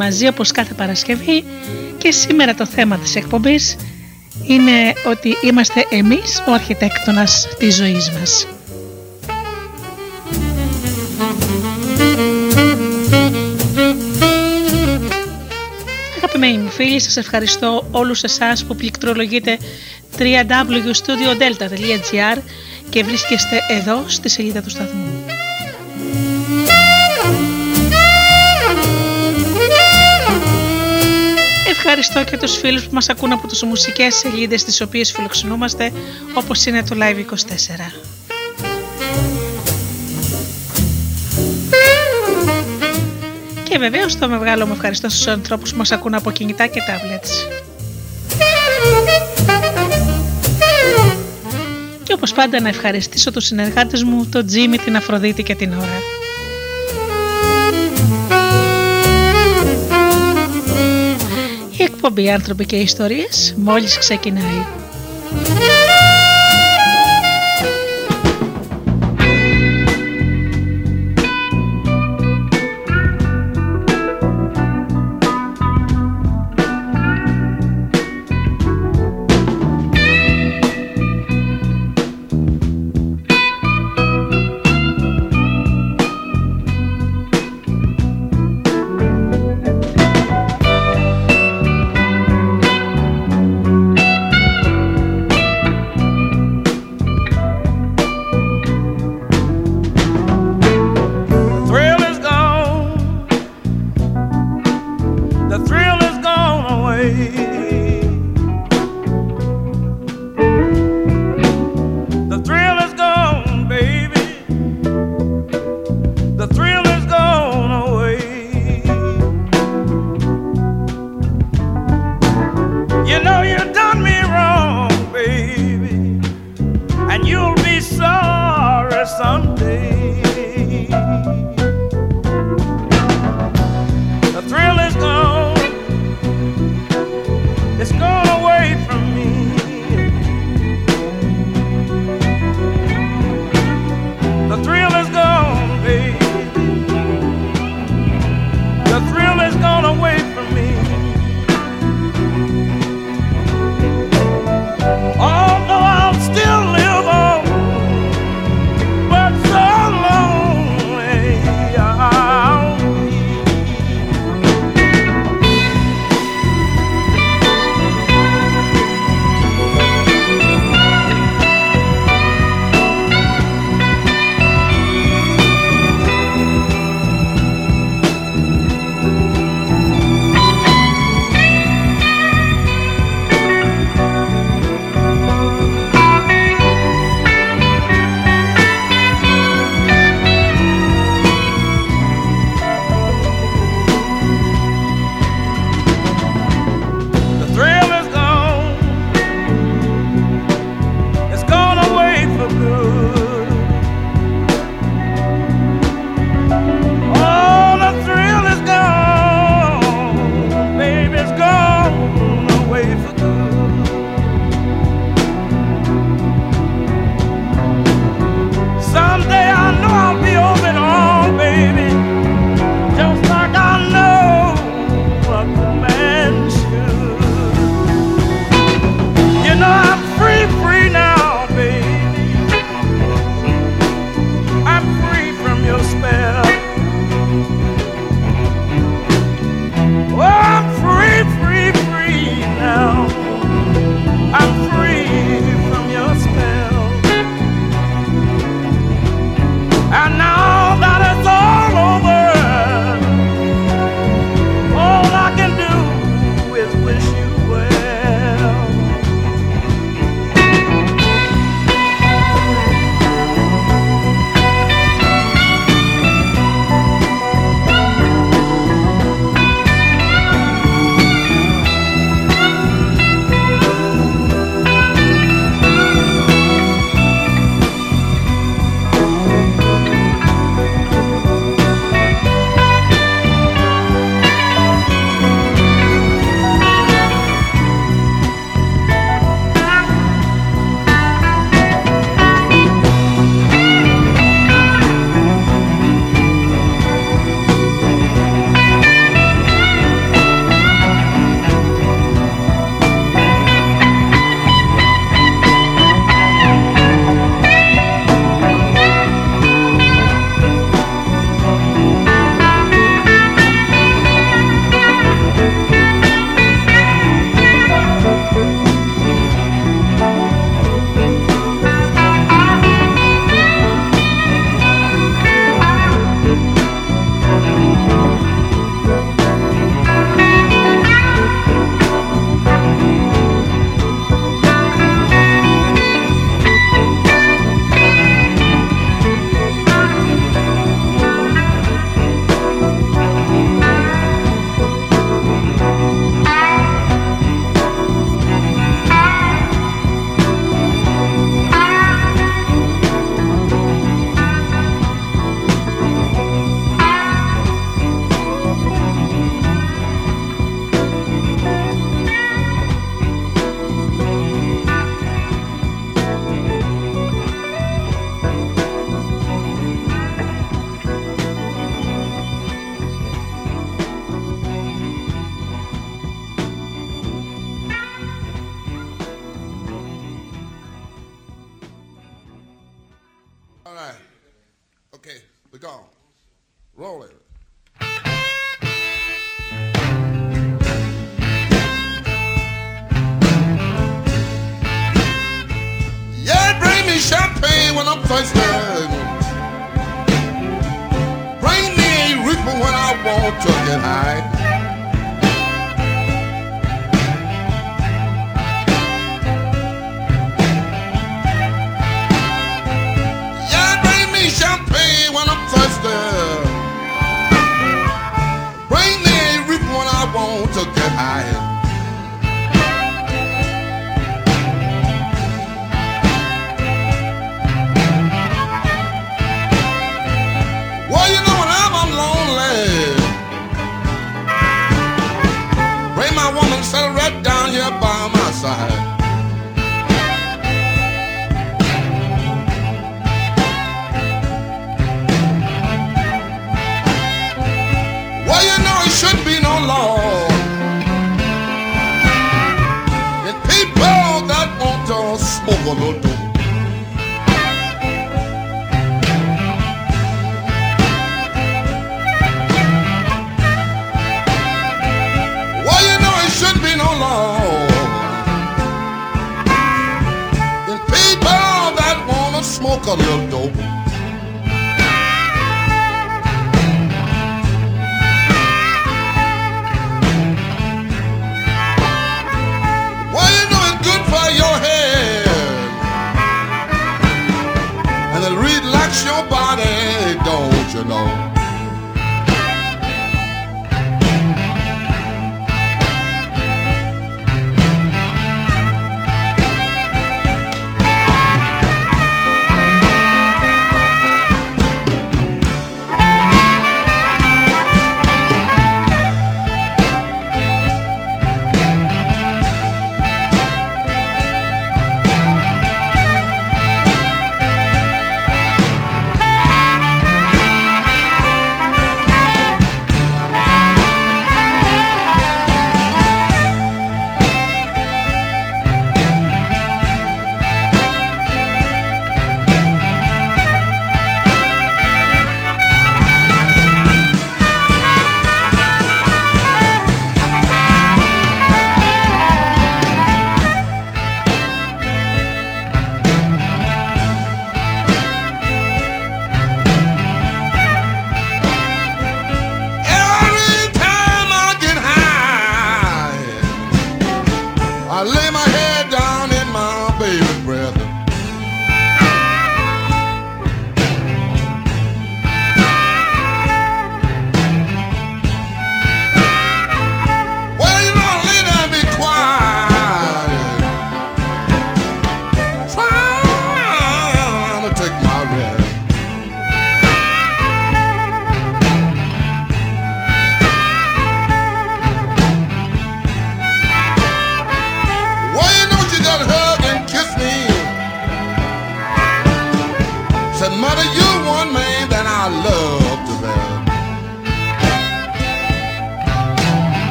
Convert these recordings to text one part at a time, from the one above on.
Μαζί όπως κάθε Παρασκευή και σήμερα το θέμα της εκπομπής είναι ότι είμαστε εμείς ο αρχιτέκτονας της ζωής μας. Αγαπημένοι μου φίλοι, σας ευχαριστώ όλους εσάς που πληκτρολογείτε www.studiodelta.gr και βρίσκεστε εδώ στη σελίδα του σταθμού. Ευχαριστώ και τους φίλους που μας ακούν από τις μουσικές σελίδες τις οποίες φιλοξενούμαστε όπως είναι το Live24. Και βεβαίως το μεγάλο μου ευχαριστώ στους ανθρώπους που μας ακούν από κινητά και tablets. Και όπως πάντα να ευχαριστήσω τους συνεργάτες μου, τον Τζίμι, την Αφροδίτη και την Ωρα. Εκπομπή «Άνθρωποι και Ιστορίες» μόλις ξεκινάει.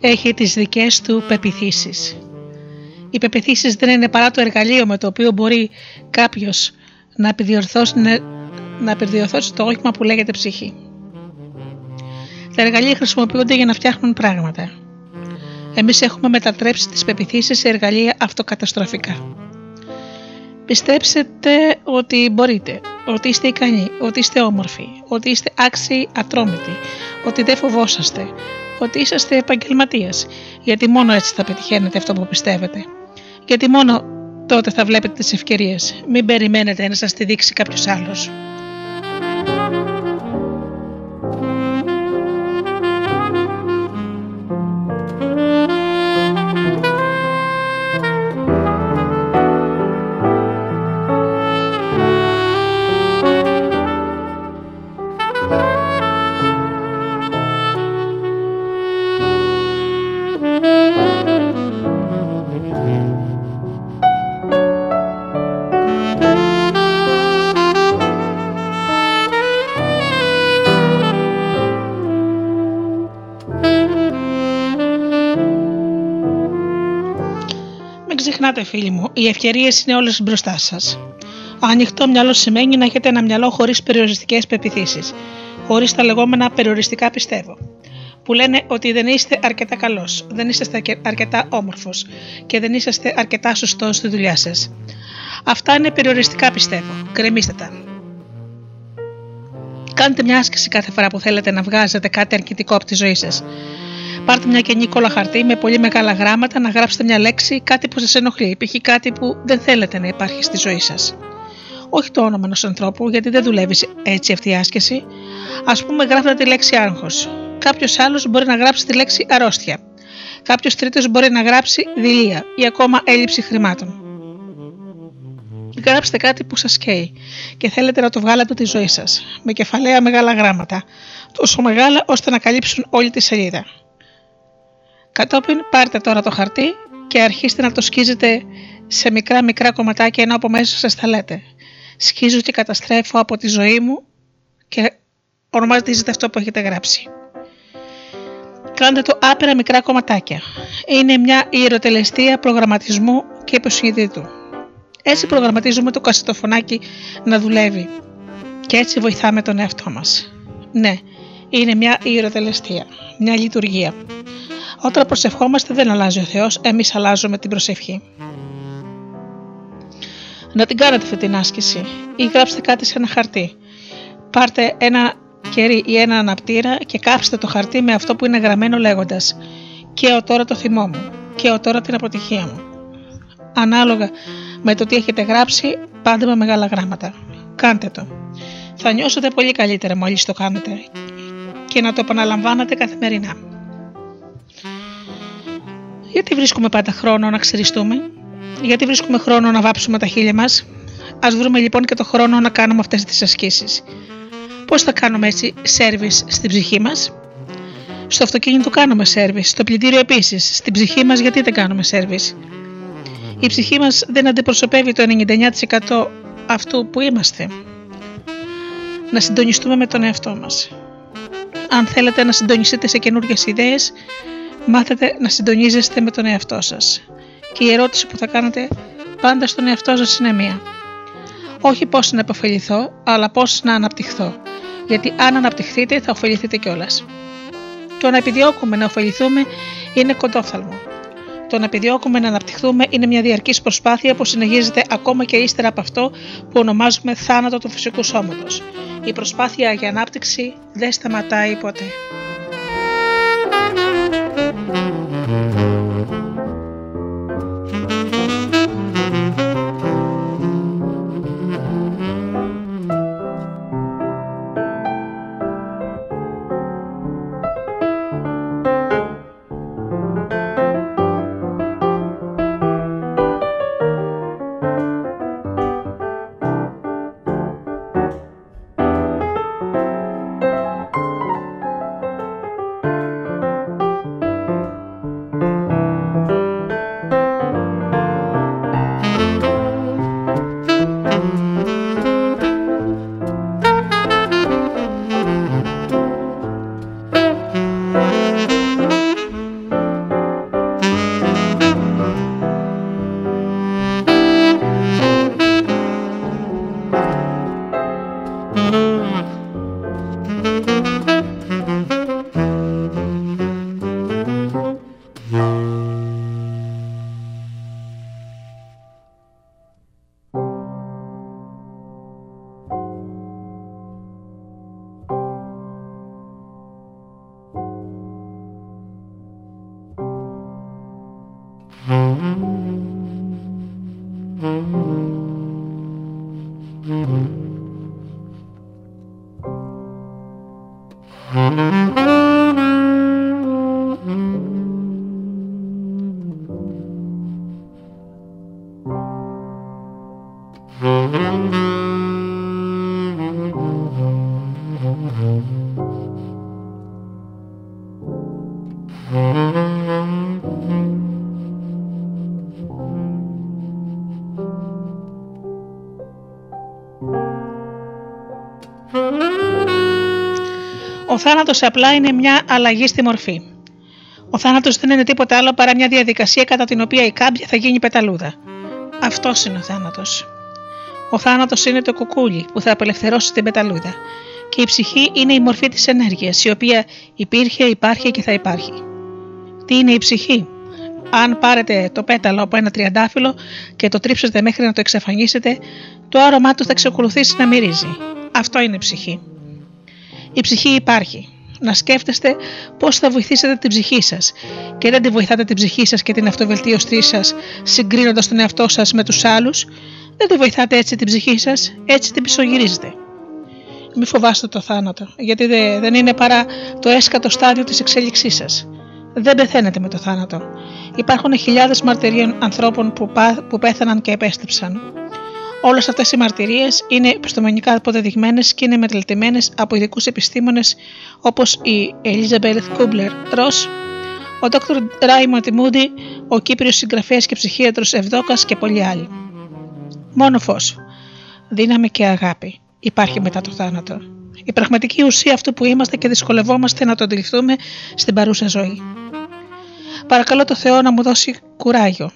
Έχει τις δικές του πεπιθήσεις. Οι πεπιθήσεις δεν είναι παρά το εργαλείο με το οποίο μπορεί κάποιος να επιδιορθώσει, να επιδιορθώσει το όχημα που λέγεται ψυχή. Τα εργαλεία χρησιμοποιούνται για να φτιάχνουν πράγματα. Εμείς έχουμε μετατρέψει τις πεπιθήσεις σε εργαλεία αυτοκαταστροφικά. Πιστέψετε ότι μπορείτε, ότι είστε ικανοί, ότι είστε όμορφοι, ότι είστε άξιοι ατρόμητοι, ότι δεν φοβόσαστε, ότι είσαστε επαγγελματία, γιατί μόνο έτσι θα πετυχαίνετε αυτό που πιστεύετε. Γιατί μόνο τότε θα βλέπετε τις ευκαιρίες. Μην περιμένετε να σας τη δείξει κάποιος άλλος. Ξεχνάτε, φίλοι μου, οι ευκαιρίες είναι όλες μπροστά σας. Ανοιχτό μυαλό σημαίνει να έχετε ένα μυαλό χωρίς περιοριστικές πεπιθήσεις, χωρίς τα λεγόμενα περιοριστικά πιστεύω. Που λένε ότι δεν είστε αρκετά καλός, δεν είστε αρκετά όμορφος και δεν είσαστε αρκετά σωστός στη δουλειά σας. Αυτά είναι περιοριστικά πιστεύω. Κρεμίστε τα. Κάντε μια άσκηση κάθε φορά που θέλετε να βγάζετε κάτι αρκετικό από τη ζωή σας Πάρτε μια καινή κόλλα χαρτί με πολύ μεγάλα γράμματα να γράψετε μια λέξη, κάτι που σας ενοχλεί, π.χ. κάτι που δεν θέλετε να υπάρχει στη ζωή σας. Όχι το όνομα ενός ανθρώπου, γιατί δεν δουλεύει έτσι αυτή η άσκηση. Α πούμε, γράφετε τη λέξη άγχος. Κάποιος άλλος μπορεί να γράψει τη λέξη αρρώστια. Κάποιος τρίτος μπορεί να γράψει δηλία ή ακόμα έλλειψη χρημάτων. Γράψτε κάτι που σας καίει και θέλετε να το βγάλετε τη ζωή σας, με κεφαλαία μεγάλα γράμματα, τόσο μεγάλα ώστε να καλύψουν όλη τη σελίδα. Κατόπιν πάρτε τώρα το χαρτί και αρχίστε να το σκίζετε σε μικρά μικρά κομματάκια ενώ από μέσα σας θα λέτε «Σκίζω και καταστρέφω από τη ζωή μου» και ονομάζεται αυτό που έχετε γράψει. Κάντε το άπειρα μικρά κομματάκια. Είναι μια ιεροτελεστία προγραμματισμού και υποσυνειδήτου. Έτσι προγραμματίζουμε το κασετοφωνάκι να δουλεύει και έτσι βοηθάμε τον εαυτό μας. Ναι, είναι μια ιεροτελεστία, μια λειτουργία. Όταν προσευχόμαστε δεν αλλάζει ο Θεός, εμείς αλλάζουμε την προσευχή. Να την κάνετε αυτή την άσκηση ή γράψτε κάτι σε ένα χαρτί. Πάρτε ένα κερί ή ένα αναπτήρα και κάψτε το χαρτί με αυτό που είναι γραμμένο λέγοντας «Και ο τώρα το θυμό μου, και ο τώρα την αποτυχία μου». Ανάλογα με το τι έχετε γράψει, πάντα με μεγάλα γράμματα. Κάντε το. Θα νιώσετε πολύ καλύτερα μόλις το κάνετε και να το επαναλαμβάνετε καθημερινά. Γιατί βρίσκουμε πάντα χρόνο να ξεριστούμε, γιατί βρίσκουμε χρόνο να βάψουμε τα χείλια μας; Α βρούμε λοιπόν και το χρόνο να κάνουμε αυτές τις ασκήσεις. Πώς θα κάνουμε έτσι σερβις στην ψυχή μας, Στο αυτοκίνητο κάνουμε σερβις, στο πλυντήριο επίσης. Στην ψυχή μας γιατί δεν κάνουμε σερβις. Η ψυχή μας δεν αντιπροσωπεύει το 99% αυτού που είμαστε. Να συντονιστούμε με τον εαυτό μας. Αν θέλετε να συντονιστείτε σε καινούργιες ιδέες, μάθετε να συντονίζεστε με τον εαυτό σας. Και η ερώτηση που θα κάνετε πάντα στον εαυτό σας είναι μία. Όχι πώς να επωφεληθώ, αλλά πώς να αναπτυχθώ. Γιατί αν αναπτυχθείτε θα ωφεληθείτε κιόλας. Το να επιδιώκουμε να ωφεληθούμε είναι κοντόφθαλμο. Το να επιδιώκουμε να αναπτυχθούμε είναι μια διαρκής προσπάθεια που συνεχίζεται ακόμα και ύστερα από αυτό που ονομάζουμε θάνατο του φυσικού σώματος. Η προσπάθεια για ανάπτυξη δεν σταματάει ποτέ. Mm-hmm. Ο θάνατος απλά είναι μια αλλαγή στη μορφή. Ο θάνατος δεν είναι τίποτα άλλο παρά μια διαδικασία κατά την οποία η κάμπια θα γίνει πεταλούδα. Αυτός είναι ο θάνατος. Ο θάνατος είναι το κουκούλι που θα απελευθερώσει την πεταλούδα. Και η ψυχή είναι η μορφή της ενέργειας, η οποία υπήρχε, υπάρχει και θα υπάρχει. Τι είναι η ψυχή, αν πάρετε το πέταλο από ένα τριαντάφυλλο και το τρίψετε μέχρι να το εξαφανίσετε, το άρωμά του θα εξακολουθήσει να μυρίζει. Αυτό είναι η ψυχή. Η ψυχή υπάρχει. Να σκέφτεστε πώς θα βοηθήσετε την ψυχή σας και δεν τη βοηθάτε την ψυχή σας και την αυτοβελτίωσή σας συγκρίνοντας τον εαυτό σας με τους άλλους, δεν τη βοηθάτε έτσι την ψυχή σας, έτσι την πισωγυρίζετε. Μη φοβάστε το θάνατο, γιατί δεν είναι παρά το έσκατο στάδιο της εξέλιξής σας δεν πεθαίνετε με το θάνατο. Υπάρχουν χιλιάδες μαρτυρίων ανθρώπων που, που πέθαναν και επέστρεψαν. Όλες αυτές οι μαρτυρίες είναι επιστημονικά αποδεδειγμένες και είναι μελετημένε από ειδικούς επιστήμονες όπως η Elizabeth Κούμπλερ Ρο, ο Dr. Raymond Moody, ο Κύπριος συγγραφέας και ψυχίατρος Ευδόκας και πολλοί άλλοι. Μόνο φως, δύναμη και αγάπη υπάρχει μετά το θάνατο. Η πραγματική ουσία αυτού που είμαστε και δυσκολευόμαστε να το αντιληφθούμε στην παρούσα ζωή. Παρακαλώ το Θεό να μου δώσει κουράγιο,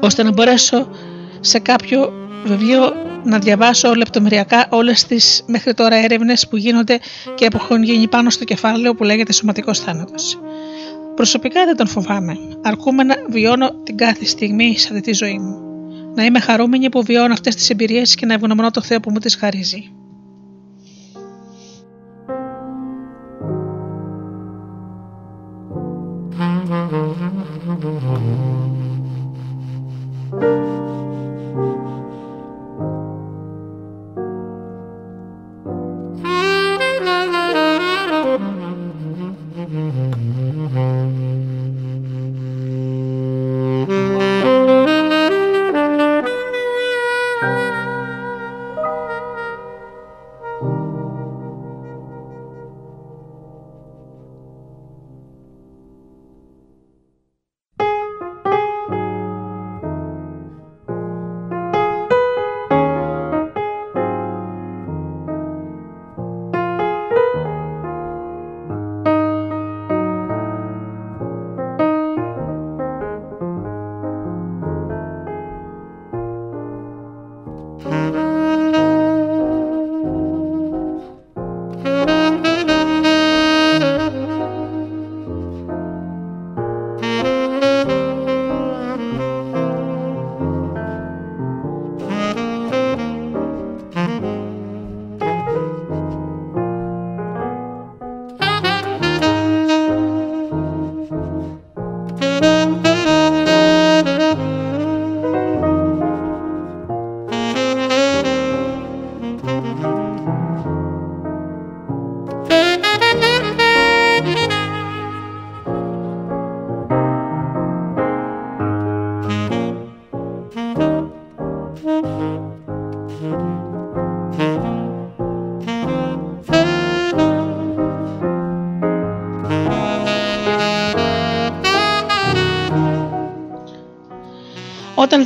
ώστε να μπορέσω σε κάποιο βιβλίο να διαβάσω λεπτομεριακά όλες τις μέχρι τώρα έρευνες που γίνονται και που έχουν γίνει πάνω στο κεφάλαιο που λέγεται σωματικός θάνατος. Προσωπικά δεν τον φοβάμαι, αρκούμε να βιώνω την κάθε στιγμή σε αυτή τη ζωή μου. Να είμαι χαρούμενη που βιώνω αυτές τις εμπειρίες και να ευγνωμονώ το Θεό που μου τις χαρίζει.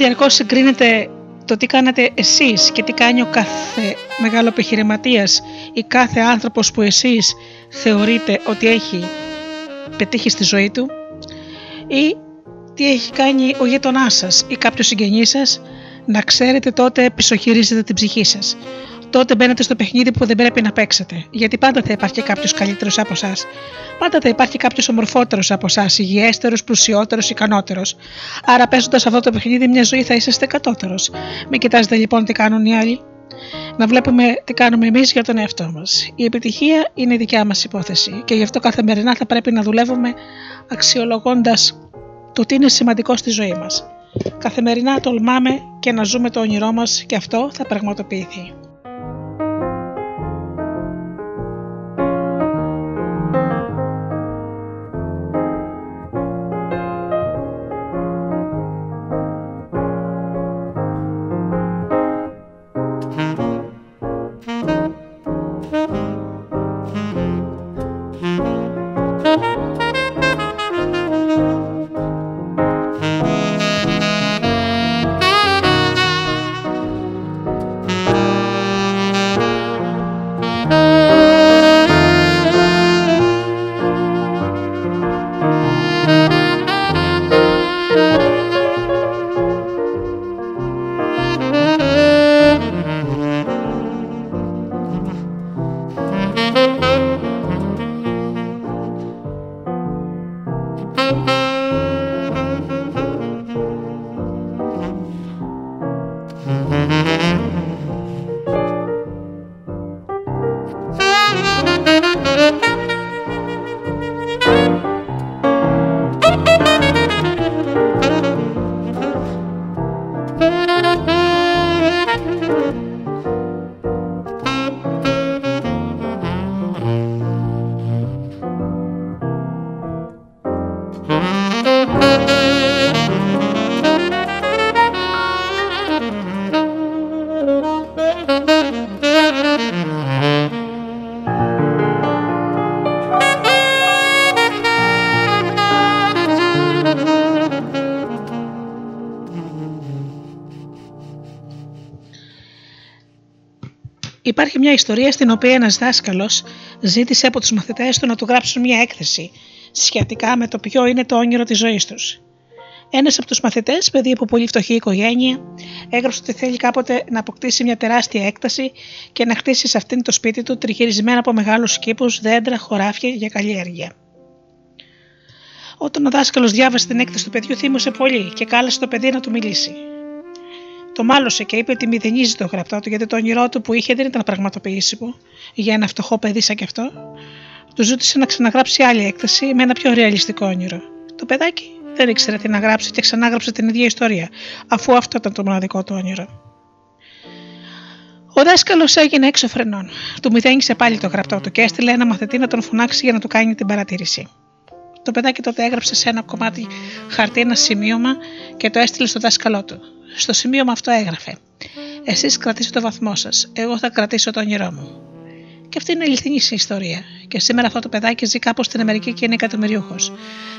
Όταν διαρκώς συγκρίνετε το τι κάνετε εσείς και τι κάνει ο κάθε μεγάλο επιχειρηματίας ή κάθε άνθρωπος που εσείς θεωρείτε ότι έχει πετύχει στη ζωή του ή τι έχει κάνει ο γείτονά σας ή κάποιος συγγενής σας, να ξέρετε τότε πισωχυρίζετε την ψυχή σας τότε μπαίνετε στο παιχνίδι που δεν πρέπει να παίξετε. Γιατί πάντα θα υπάρχει κάποιος καλύτερος από εσάς. Πάντα θα υπάρχει κάποιος ομορφότερος από εσάς, υγιέστερος, πλουσιότερος, ικανότερος. Άρα παίζοντας αυτό το παιχνίδι, μια ζωή θα είσαστε κατώτερος. Μην κοιτάζετε λοιπόν τι κάνουν οι άλλοι. Να βλέπουμε τι κάνουμε εμείς για τον εαυτό μας. Η επιτυχία είναι η δικιά μας υπόθεση και γι' αυτό καθημερινά θα πρέπει να δουλεύουμε αξιολογώντας το τι είναι σημαντικό στη ζωή μας. Καθημερινά τολμάμε και να ζούμε το όνειρό μας και αυτό θα πραγματοποιηθεί. Μια ιστορία στην οποία ένας δάσκαλος ζήτησε από τους μαθητές του να του γράψουν μια έκθεση σχετικά με το ποιο είναι το όνειρο της ζωής τους. Ένας από τους μαθητές, παιδί από πολύ φτωχή οικογένεια, έγραψε ότι θέλει κάποτε να αποκτήσει μια τεράστια έκταση και να χτίσει σε αυτήν το σπίτι του τριγυρισμένο από μεγάλους κήπου, δέντρα, χωράφια για καλλιέργεια. Όταν ο δάσκαλος διάβασε την έκθεση του παιδιού, θύμωσε πολύ και κάλεσε το παιδί να του μιλήσει. Το μάλωσε και είπε ότι μηδενίζει το γραπτό του γιατί το όνειρό του που είχε δεν ήταν πραγματοποιήσιμο για ένα φτωχό παιδί σαν κι αυτό. Του ζήτησε να ξαναγράψει άλλη έκθεση με ένα πιο ρεαλιστικό όνειρο. Το παιδάκι δεν ήξερε τι να γράψει και ξανάγραψε την ίδια ιστορία, αφού αυτό ήταν το μοναδικό του όνειρο. Ο δάσκαλος έγινε έξω φρενών. Του μηδένισε πάλι το γραπτό του και έστειλε ένα μαθητή να τον φωνάξει για να του κάνει την παρατήρηση. Το παιδάκι τότε έγραψε σε ένα κομμάτι χαρτί ένα σημείωμα και το έστειλε στο δάσκαλό του. Στο σημείωμα αυτό έγραφε: Εσείς κρατήσετε το βαθμό σας, εγώ θα κρατήσω το όνειρό μου. Και αυτή είναι η αληθινή ιστορία. Και σήμερα αυτό το παιδάκι ζει κάπου στην Αμερική και είναι εκατομμυριούχο.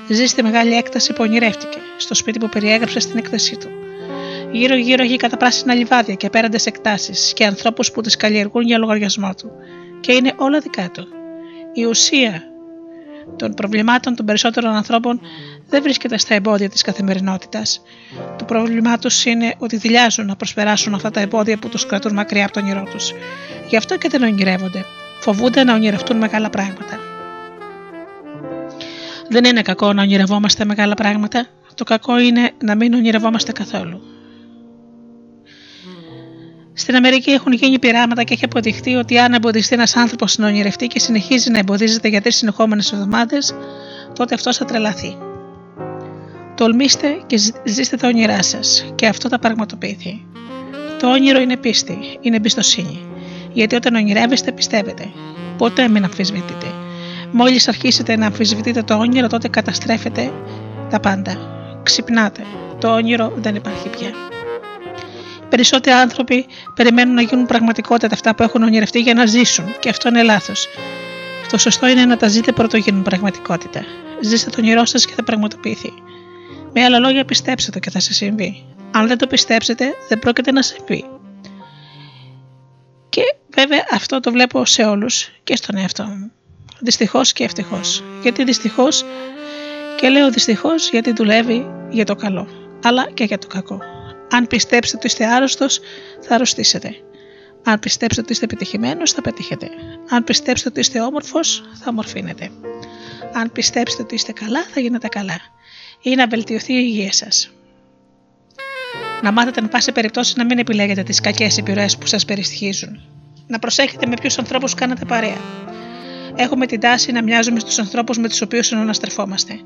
Ζει στη μεγάλη έκταση που ονειρεύτηκε, στο σπίτι που περιέγραψε στην έκθεσή του. Γύρω-γύρω έχει καταπράσινα λιβάδια και απέραντες εκτάσεις και ανθρώπους που τις καλλιεργούν για λογαριασμό του. Και είναι όλα δικά του. Η ουσία των προβλημάτων των περισσότερων ανθρώπων δεν βρίσκεται στα εμπόδια της καθημερινότητας. Το πρόβλημά τους είναι ότι δηλιάζουν να προσπεράσουν αυτά τα εμπόδια που τους κρατούν μακριά από το όνειρό τους. Γι' αυτό και δεν ονειρεύονται. Φοβούνται να ονειρευτούν μεγάλα πράγματα. Δεν είναι κακό να ονειρευόμαστε μεγάλα πράγματα. Το κακό είναι να μην ονειρευόμαστε καθόλου. Στην Αμερική έχουν γίνει πειράματα και έχει αποδειχθεί ότι αν εμποδιστεί ένας άνθρωπος να ονειρευτεί και συνεχίζει να εμποδίζεται για τρεις συνεχόμενες εβδομάδες, τότε αυτός θα τρελαθεί. Τολμήστε και ζήστε τα όνειρά σας και αυτό θα πραγματοποιηθεί. Το όνειρο είναι πίστη, είναι εμπιστοσύνη. Γιατί όταν ονειρεύεστε, πιστεύετε. Ποτέ μην αμφισβητείτε. Μόλις αρχίσετε να αμφισβητείτε το όνειρο, τότε καταστρέφετε τα πάντα. Ξυπνάτε. Το όνειρο δεν υπάρχει πια. Περισσότεροι άνθρωποι περιμένουν να γίνουν πραγματικότητα αυτά που έχουν ονειρευτεί για να ζήσουν, και αυτό είναι λάθος. Το σωστό είναι να τα ζείτε πρώτο γίνουν πραγματικότητα. Ζήστε το όνειρό σας και θα πραγματοποιηθεί. Με άλλα λόγια, πιστέψτε το και θα σα συμβεί. Αν δεν το πιστέψετε, δεν πρόκειται να συμβεί. Και βέβαια αυτό το βλέπω σε όλους και στον εαυτό μου. Δυστυχώς και ευτυχώς. Γιατί δυστυχώς, και λέω δυστυχώς γιατί δουλεύει για το καλό, αλλά και για το κακό. Αν πιστέψετε ότι είστε άρρωστος, θα αρρωστήσετε. Αν πιστέψετε ότι είστε επιτυχημένος, θα πετύχετε. Αν πιστέψετε ότι είστε όμορφος, θα ομορφύνετε. Αν πιστέψετε ότι είστε καλά, θα γίνετε καλά. Ή να βελτιωθεί η υγεία σας. Να μάθετε, εν πάση περιπτώσεις, να μην επιλέγετε τις κακές επιρροές που σας περιστοιχίζουν. Να προσέχετε με ποιους ανθρώπους κάνετε παρέα. Έχουμε την τάση να μοιάζουμε στους ανθρώπους με τους οποίους συναναστρεφόμαστε.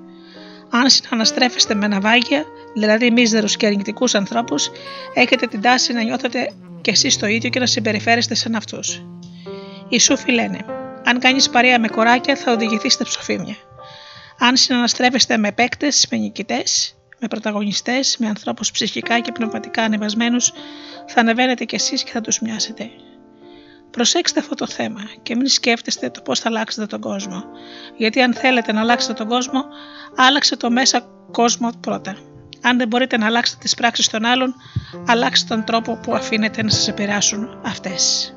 Αν συναναστρέφεστε με ναυάγια, δηλαδή μίζερους και αρνητικούς ανθρώπους, έχετε την τάση να νιώθετε κι εσείς το ίδιο και να συμπεριφέρεστε σαν αυτούς. Οι σούφοι λένε: Αν κάνεις παρέα με κοράκια, θα οδηγηθείς στα ψοφίμια. Αν συναναστρέφεστε με παίκτες, με νικητές, με πρωταγωνιστές, με ανθρώπους ψυχικά και πνευματικά ανεβασμένους, θα ανεβαίνετε κι εσείς και θα τους μοιάσετε. Προσέξτε αυτό το θέμα και μην σκέφτεστε το πώς θα αλλάξετε τον κόσμο. Γιατί αν θέλετε να αλλάξετε τον κόσμο, άλλαξε το μέσα κόσμο πρώτα. Αν δεν μπορείτε να αλλάξετε τις πράξεις των άλλων, αλλάξτε τον τρόπο που αφήνετε να σας επηρεάσουν αυτές.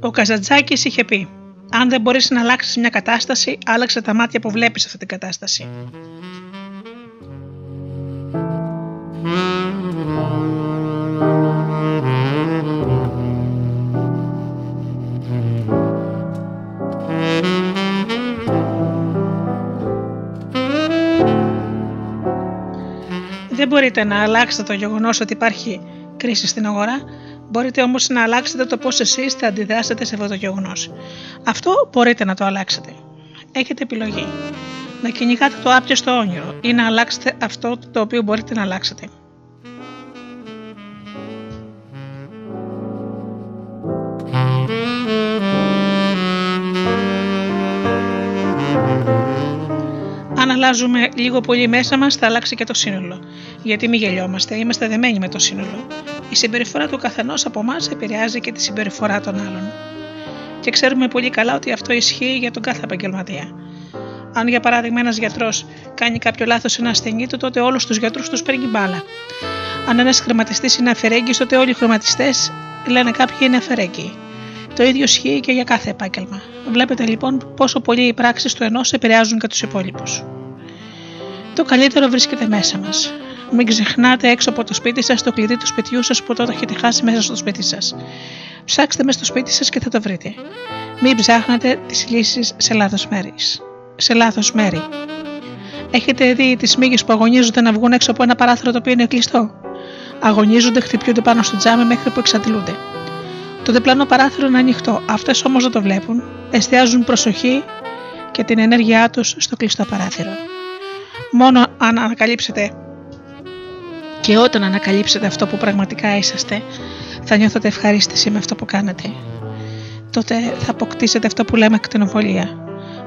Ο Καζατζάκης είχε πει Αν δεν μπορείς να αλλάξεις μια κατάσταση, άλλαξε τα μάτια που βλέπεις αυτή την κατάσταση. Δεν μπορείτε να αλλάξετε το γεγονός ότι υπάρχει κρίση στην αγορά, μπορείτε όμως να αλλάξετε το πώς εσείς θα αντιδράσετε σε αυτό το γεγονός. Αυτό μπορείτε να το αλλάξετε. Έχετε επιλογή. Να κυνηγάτε το άπιαστο όνειρο ή να αλλάξετε αυτό το οποίο μπορείτε να αλλάξετε. Αν αλλάζουμε λίγο πολύ μέσα μας, θα αλλάξει και το σύνολο. Γιατί μη γελιόμαστε, είμαστε δεμένοι με το σύνολο. Η συμπεριφορά του καθενός από εμάς επηρεάζει και τη συμπεριφορά των άλλων. Και ξέρουμε πολύ καλά ότι αυτό ισχύει για τον κάθε επαγγελματία. Αν για παράδειγμα ένας γιατρός κάνει κάποιο λάθος σε ένα ασθενή του, τότε όλους τους γιατρούς τους παίρνει μπάλα. Αν ένας χρηματιστής είναι αφαιρέγγι, τότε όλοι οι χρηματιστές λένε κάποιοι είναι αφαιρέγγοι. Το ίδιο ισχύει και για κάθε επάγγελμα. Βλέπετε λοιπόν πόσο πολύ οι πράξεις του ενός επηρεάζουν και τους υπόλοιπους. Το καλύτερο βρίσκεται μέσα μας. Μην ξεχνάτε έξω από το σπίτι σας το κλειδί του σπιτιού σας που τότε έχετε χάσει μέσα στο σπίτι σας. Ψάξτε μες στο σπίτι σας και θα το βρείτε. Μην ψάχνετε τις λύσεις σε λάθος μέρης. Σε λάθος μέρη. Έχετε δει τις μύγες που αγωνίζονται να βγουν έξω από ένα παράθυρο το οποίο είναι κλειστό; Αγωνίζονται, χτυπιούνται πάνω στο τζάμι μέχρι που εξαντλούνται. Το διπλανό παράθυρο είναι ανοιχτό. Αυτές όμως δεν το βλέπουν. Εστιάζουν προσοχή και την ενέργειά τους στο κλειστό παράθυρο. Μόνο αν ανακαλύψετε και όταν ανακαλύψετε αυτό που πραγματικά είσαστε, θα νιώθετε ευχαρίστηση με αυτό που κάνετε. Τότε θα αποκτήσετε αυτό που λέμε ακτινοβολία.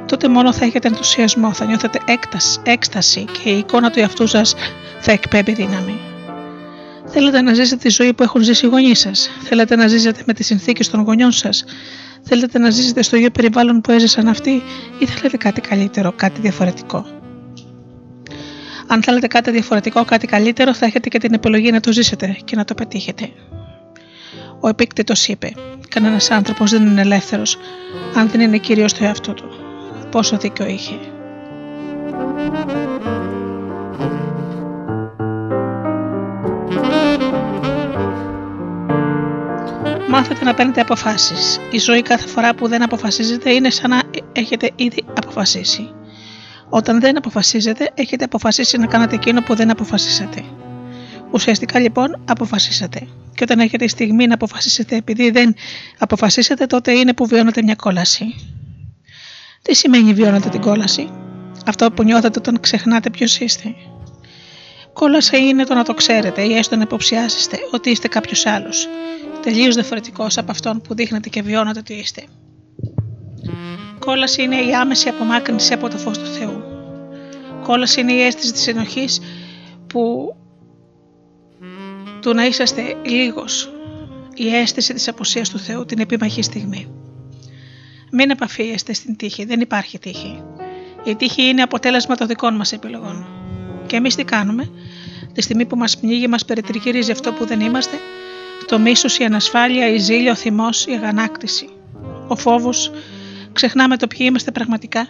Τότε μόνο θα έχετε ενθουσιασμό, θα νιώθετε έκταση, έκσταση και η εικόνα του εαυτού σας θα εκπέμπει δύναμη. Θέλετε να ζήσετε τη ζωή που έχουν ζήσει οι γονείς σας. Θέλετε να ζήσετε με τις συνθήκες των γονιών σας. Θέλετε να ζήσετε στο ίδιο περιβάλλον που έζησαν αυτοί ή θέλετε κάτι καλύτερο, κάτι διαφορετικό. Αν θέλετε κάτι διαφορετικό, κάτι καλύτερο, θα έχετε και την επιλογή να το ζήσετε και να το πετύχετε. Ο επίκτητος είπε: Κανένας άνθρωπος δεν είναι ελεύθερος αν δεν είναι κύριο στο εαυτό του. Πόσο δίκιο είχε. Μάθετε να παίρνετε αποφάσεις. Η ζωή κάθε φορά που δεν αποφασίζετε είναι σαν να έχετε ήδη αποφασίσει. Όταν δεν αποφασίζετε, έχετε αποφασίσει να κάνετε εκείνο που δεν αποφασίσατε. Ουσιαστικά λοιπόν αποφασίσατε. Και όταν έχετε στιγμή να αποφασίσετε επειδή δεν αποφασίσετε, τότε είναι που βιώνετε μια κόλαση. Τι σημαίνει βιώνετε την κόλαση; Αυτό που νιώθετε όταν ξεχνάτε ποιος είστε. Κόλαση είναι το να το ξέρετε ή έστω να υποψιάσετε ότι είστε κάποιος άλλος, τελείως διαφορετικός από αυτόν που δείχνετε και βιώνετε ότι είστε. Κόλαση είναι η άμεση απομάκρυνση από το φως του Θεού. Κόλαση είναι η αίσθηση της ενοχής που του να είσαστε λίγος. Η αίσθηση της αποσίας του Θεού την επιμαχή στιγμή. Μην επαφίεστε στην τύχη, δεν υπάρχει τύχη. Η τύχη είναι αποτέλεσμα των δικών μας επιλογών. Και εμείς τι κάνουμε, τη στιγμή που μας πνίγει, μας περιτριγυρίζει αυτό που δεν είμαστε, το μίσος, η ανασφάλεια, η ζήλια, ο θυμός, η αγανάκτηση. Ο φόβος, Ξεχνάμε το ποιοι είμαστε πραγματικά.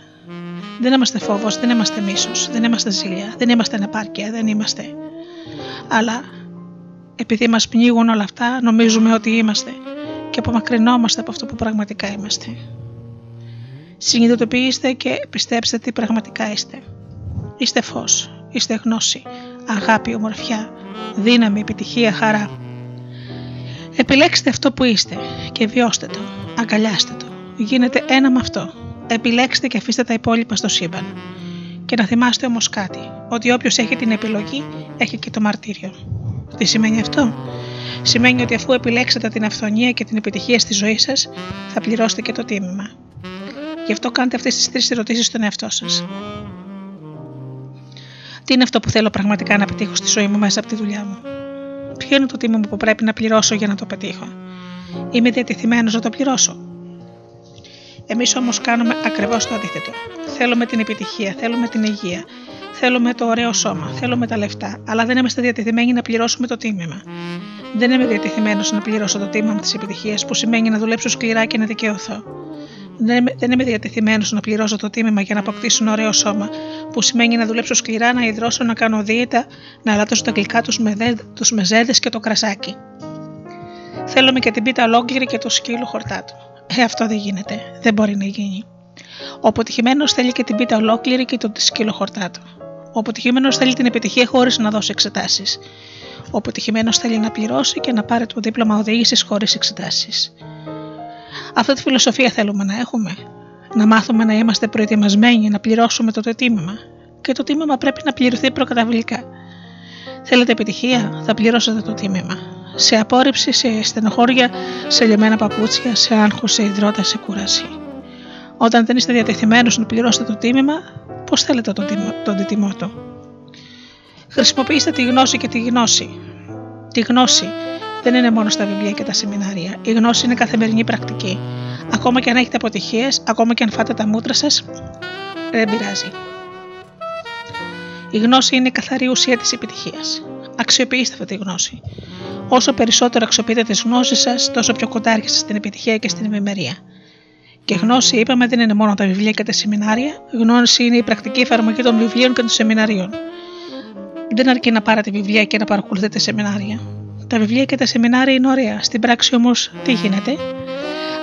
Δεν είμαστε φόβος, δεν είμαστε μίσος, δεν είμαστε ζήλια, δεν είμαστε ανεπάρκεια, δεν είμαστε. Αλλά επειδή μας πνίγουν όλα αυτά, νομίζουμε ότι είμαστε και απομακρυνόμαστε από αυτό που πραγματικά είμαστε. Συνειδητοποιήστε και πιστέψτε τι πραγματικά είστε. Είστε φως, είστε γνώση, αγάπη, ομορφιά, δύναμη, επιτυχία, χαρά. Επιλέξτε αυτό που είστε και βιώστε το, αγκαλιάστε το γίνετε ένα με αυτό. Επιλέξτε και αφήστε τα υπόλοιπα στο σύμπαν. Και να θυμάστε όμως κάτι, ότι όποιος έχει την επιλογή έχει και το μαρτύριο. Τι σημαίνει αυτό; Σημαίνει ότι αφού επιλέξετε την αυθονία και την επιτυχία στη ζωή σας, θα πληρώσετε και το τίμημα. Γι' αυτό κάντε αυτές τις τρεις ερωτήσεις στον εαυτό σας. Τι είναι αυτό που θέλω πραγματικά να πετύχω στη ζωή μου μέσα από τη δουλειά μου; Ποιο είναι το τίμημα που πρέπει να πληρώσω για να το πετύχω; Είμαι διατεθειμένος να το πληρώσω. Εμείς όμως κάνουμε ακριβώς το αντίθετο. Θέλουμε την επιτυχία, θέλουμε την υγεία, θέλουμε το ωραίο σώμα, θέλουμε τα λεφτά, αλλά δεν είμαστε διατεθειμένοι να πληρώσουμε το τίμημα. Δεν είμαι διατεθειμένος να πληρώσω το τίμημα της επιτυχίας, που σημαίνει να δουλέψω σκληρά και να δικαιωθώ. Δεν είμαι διατεθειμένος να πληρώσω το τίμημα για να αποκτήσω ένα ωραίο σώμα, που σημαίνει να δουλέψω σκληρά, να υδρώσω, να κάνω δίαιτα, να αλατώσω τα γλυκά τους μεζέδες και το κρασάκι. Θέλουμε και την πίτα ολόκληρη και το σκύλο χορτάτο. Ε, αυτό δεν γίνεται. Δεν μπορεί να γίνει. Ο αποτυχημένος θέλει και την πίτα ολόκληρη και το σκύλο χορτάτο. Ο αποτυχημένος θέλει την επιτυχία χωρίς να δώσει εξετάσεις. Ο αποτυχημένος θέλει να πληρώσει και να πάρει το δίπλωμα οδήγησης χωρίς εξετάσεις. Αυτή τη φιλοσοφία θέλουμε να έχουμε. Να μάθουμε να είμαστε προετοιμασμένοι να πληρώσουμε το τίμημα. Και το τίμημα πρέπει να πληρωθεί προκαταβολικά. Θέλετε επιτυχία, θα πληρώσετε το τίμημα. Σε απόρριψη, σε στενοχώρια, σε λιωμένα παπούτσια, σε άγχος, σε υδρότα, σε κούραση. Όταν δεν είστε διατεθειμένοι να πληρώσετε το τίμημα, πώς θέλετε τον, τον τιμότο. Χρησιμοποιήστε τη γνώση και τη γνώση. Τη γνώση δεν είναι μόνο στα βιβλία και τα σεμινάρια. Η γνώση είναι καθημερινή πρακτική. Ακόμα και αν έχετε αποτυχίες, ακόμα και αν φάτε τα μούτρα σας, δεν πειράζει. Η γνώση είναι η καθαρή ουσία της επιτυχίας. Αξιοποιήστε αυτή τη γνώση. Όσο περισσότερο αξιοποιείτε τις γνώσεις σας, τόσο πιο κοντά έρχεστε στην επιτυχία και στην ευημερία. Και γνώση, είπαμε, δεν είναι μόνο τα βιβλία και τα σεμινάρια. Γνώση είναι η πρακτική εφαρμογή των βιβλίων και των σεμιναρίων. Δεν αρκεί να πάρετε βιβλία και να παρακολουθείτε σεμινάρια. Τα βιβλία και τα σεμινάρια είναι ωραία. Στην πράξη όμως τι γίνεται;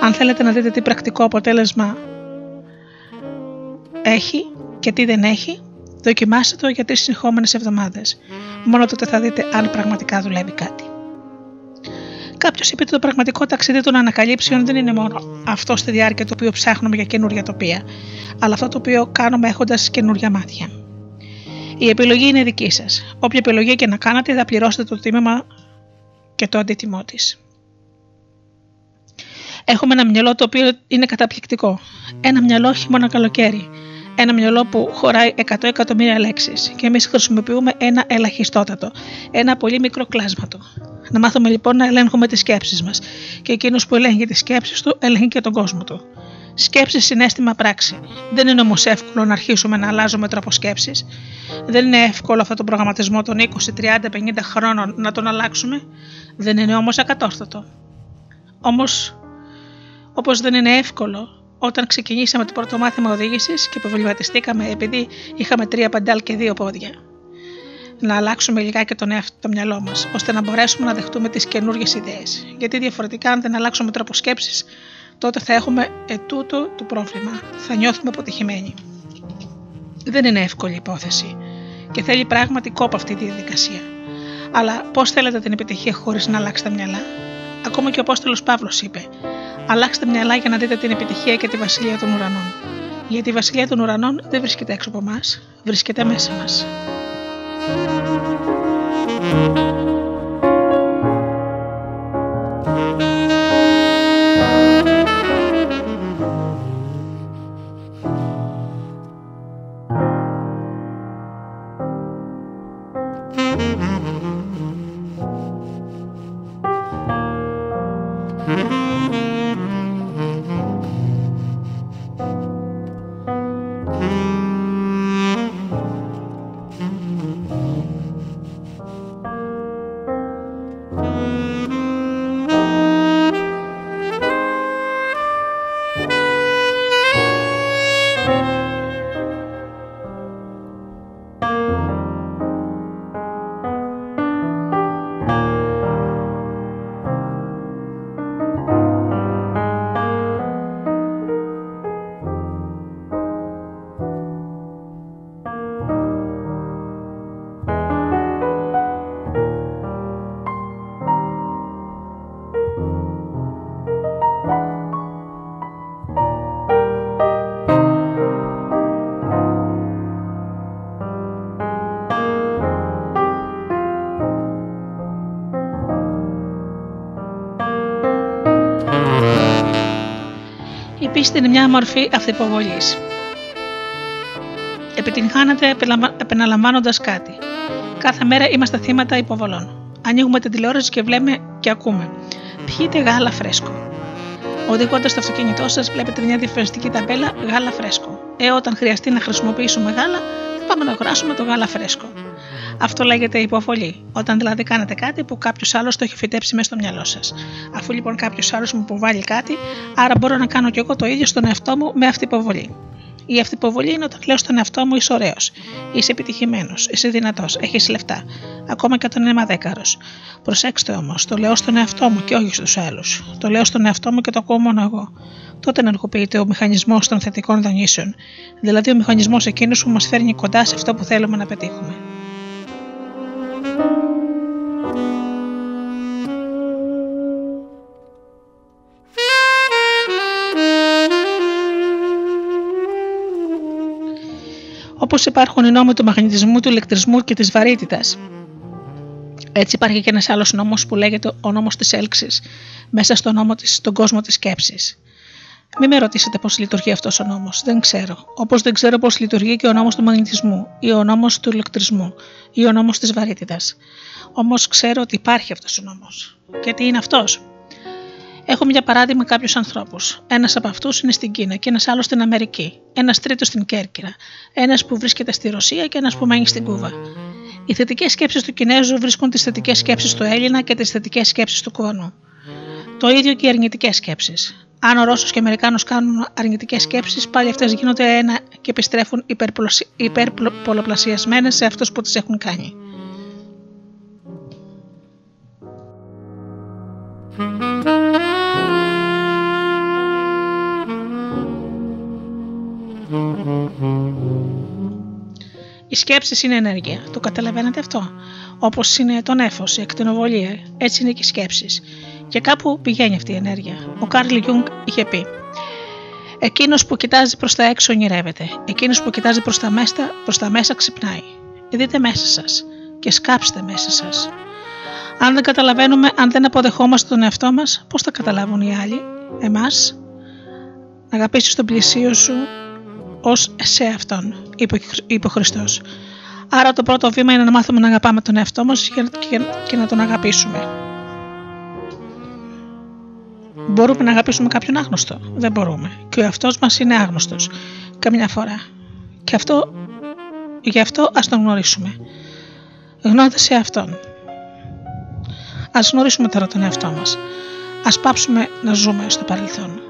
Αν θέλετε να δείτε τι πρακτικό αποτέλεσμα έχει και τι δεν έχει, δοκιμάστε το για τρεις συνεχόμενες εβδομάδες. Μόνο τότε θα δείτε αν πραγματικά δουλεύει κάτι. Κάποιος είπε ότι το πραγματικό ταξίδι των ανακαλύψεων δεν είναι μόνο αυτό στη διάρκεια το οποίο ψάχνουμε για καινούργια τοπία, αλλά αυτό το οποίο κάνουμε έχοντας καινούργια μάτια. Η επιλογή είναι δική σας. Όποια επιλογή και να κάνετε, θα πληρώσετε το τίμημα και το αντίτιμό της. Έχουμε ένα μυαλό το οποίο είναι καταπληκτικό. Ένα μυαλό όχι μόνο καλοκαίρι. Ένα μυαλό που χωράει 100 εκατομμύρια λέξεις και εμείς χρησιμοποιούμε ένα ελαχιστότατο, ένα πολύ μικρό κλάσμα του. Να μάθουμε λοιπόν να ελέγχουμε τις σκέψεις μας και εκείνος που ελέγχει τις σκέψεις του ελέγχει και τον κόσμο του. Σκέψη, συνέστημα, πράξη. Δεν είναι όμως εύκολο να αρχίσουμε να αλλάζουμε τρόπο σκέψης. Δεν είναι εύκολο αυτό το προγραμματισμό των 20, 30, 50 χρόνων να τον αλλάξουμε. Δεν είναι όμως ακατόρθωτο. Όμως, όπως δεν είναι εύκολο όταν ξεκινήσαμε το πρώτο μάθημα οδήγησης και προβληματιστήκαμε επειδή είχαμε τρία παντάλ και δύο πόδια. Να αλλάξουμε λιγάκι τον εαυτό, το μυαλό μας, ώστε να μπορέσουμε να δεχτούμε τις καινούργιες ιδέες. Γιατί διαφορετικά, αν δεν αλλάξουμε τρόπο σκέψης, τότε θα έχουμε ετούτο το πρόβλημα. Θα νιώθουμε αποτυχημένοι. Δεν είναι εύκολη υπόθεση και θέλει πράγματι κόπο αυτή τη διαδικασία. Αλλά πώς θέλετε την επιτυχία χωρίς να αλλάξετε μυαλά; Ακόμα και ο Απόστολος Παύλος είπε: Αλλάξτε μυαλά για να δείτε την επιτυχία και τη βασιλεία των ουρανών. Γιατί η βασιλεία των ουρανών δεν βρίσκεται έξω από εμάς, βρίσκεται μέσα μας. Πίστη είναι μια μορφή αυτοποβολή. Επιτυγχάνεται επαναλαμβάνοντας κάτι. Κάθε μέρα είμαστε θύματα υποβολών. Ανοίγουμε την τηλεόραση και βλέπουμε και ακούμε. Πιείτε γάλα φρέσκο. Οδηγώντας το αυτοκίνητό σας, βλέπετε μια διαφορετική ταμπέλα γάλα φρέσκο. Ε, όταν χρειαστεί να χρησιμοποιήσουμε γάλα, πάμε να αγοράσουμε το γάλα φρέσκο. Αυτό λέγεται υποβολή. Όταν δηλαδή κάνετε κάτι που κάποιος άλλος το έχει φυτέψει μέσα στο μυαλό σας. Αφού λοιπόν κάποιος άλλος μου υποβάλλει κάτι, άρα μπορώ να κάνω κι εγώ το ίδιο στον εαυτό μου με αυτή υποβολή. Η αυτοποβολή είναι όταν λέω στον εαυτό μου είσαι ωραίος, είσαι επιτυχημένος, είσαι δυνατός, έχεις λεφτά, ακόμα και όταν είμαι αδέκαρος. Προσέξτε όμως, το λέω στον εαυτό μου και όχι στους άλλους. Το λέω στον εαυτό μου και το ακούω μόνο εγώ. Τότε ενεργοποιείται ο μηχανισμός των θετικών δονήσεων, δηλαδή ο μηχανισμός εκείνος που μας φέρνει κοντά σε αυτό που θέλουμε να πετύχουμε. Όπως υπάρχουν οι νόμοι του μαγνητισμού, του ηλεκτρισμού και της βαρύτητας. Έτσι υπάρχει και ένας άλλος νόμος που λέγεται ο νόμος της έλξης, μέσα στο νόμο της, στον κόσμο της σκέψης. Μην με ρωτήσετε πώς λειτουργεί αυτός ο νόμος. Δεν ξέρω. Όπως δεν ξέρω πώς λειτουργεί και ο νόμος του μαγνητισμού, ή ο νόμος του ηλεκτρισμού, ή ο νόμος της βαρύτητας. Όμως ξέρω ότι υπάρχει αυτός ο νόμος. Και τι είναι αυτός; Έχω μια παράδειγμα κάποιους ανθρώπους. Ένας από αυτούς είναι στην Κίνα και ένας άλλος στην Αμερική. Ένας τρίτος στην Κέρκυρα. Ένας που βρίσκεται στη Ρωσία και ένας που μένει στην Κούβα. Οι θετικές σκέψεις του Κινέζου βρίσκουν τις θετικές σκέψεις του Έλληνα και τις θετικές σκέψεις του Κουβανού. Το ίδιο και οι αρνητικές σκέψεις. Αν ο Ρώσος και ο Αμερικάνος κάνουν αρνητικές σκέψεις, πάλι αυτές γίνονται ένα και επιστρέφουν υπερπολοπλασιασμένες σε αυτούς που τις έχουν κάνει. Οι σκέψεις είναι ενέργεια. Το καταλαβαίνετε αυτό; Όπως είναι το νέφο, η ακτινοβολία, έτσι είναι και οι σκέψεις. Και κάπου πηγαίνει αυτή η ενέργεια. Ο Καρλ Γιουνγκ είχε πει: Εκείνος που κοιτάζει προς τα έξω ονειρεύεται. Εκείνος που κοιτάζει προς τα, μέσα, προς τα μέσα ξυπνάει. Δείτε μέσα σας και σκάψτε μέσα σας. Αν δεν καταλαβαίνουμε, αν δεν αποδεχόμαστε τον εαυτό μας, πώς θα καταλάβουν οι άλλοι, εμάς; Να αγαπήσεις τον πλησίο σου ως σε αυτόν, είπε ο Χριστός. Άρα το πρώτο βήμα είναι να μάθουμε να αγαπάμε τον εαυτό μας και να τον αγαπήσουμε. Μπορούμε να αγαπήσουμε κάποιον άγνωστο. Δεν μπορούμε. Και ο εαυτός μας είναι άγνωστος. Καμιά φορά. Και αυτό, γι' αυτό ας τον γνωρίσουμε. Γνώρισε αυτόν. Ας γνωρίσουμε τώρα τον εαυτό μας. Ας πάψουμε να ζούμε στο παρελθόν.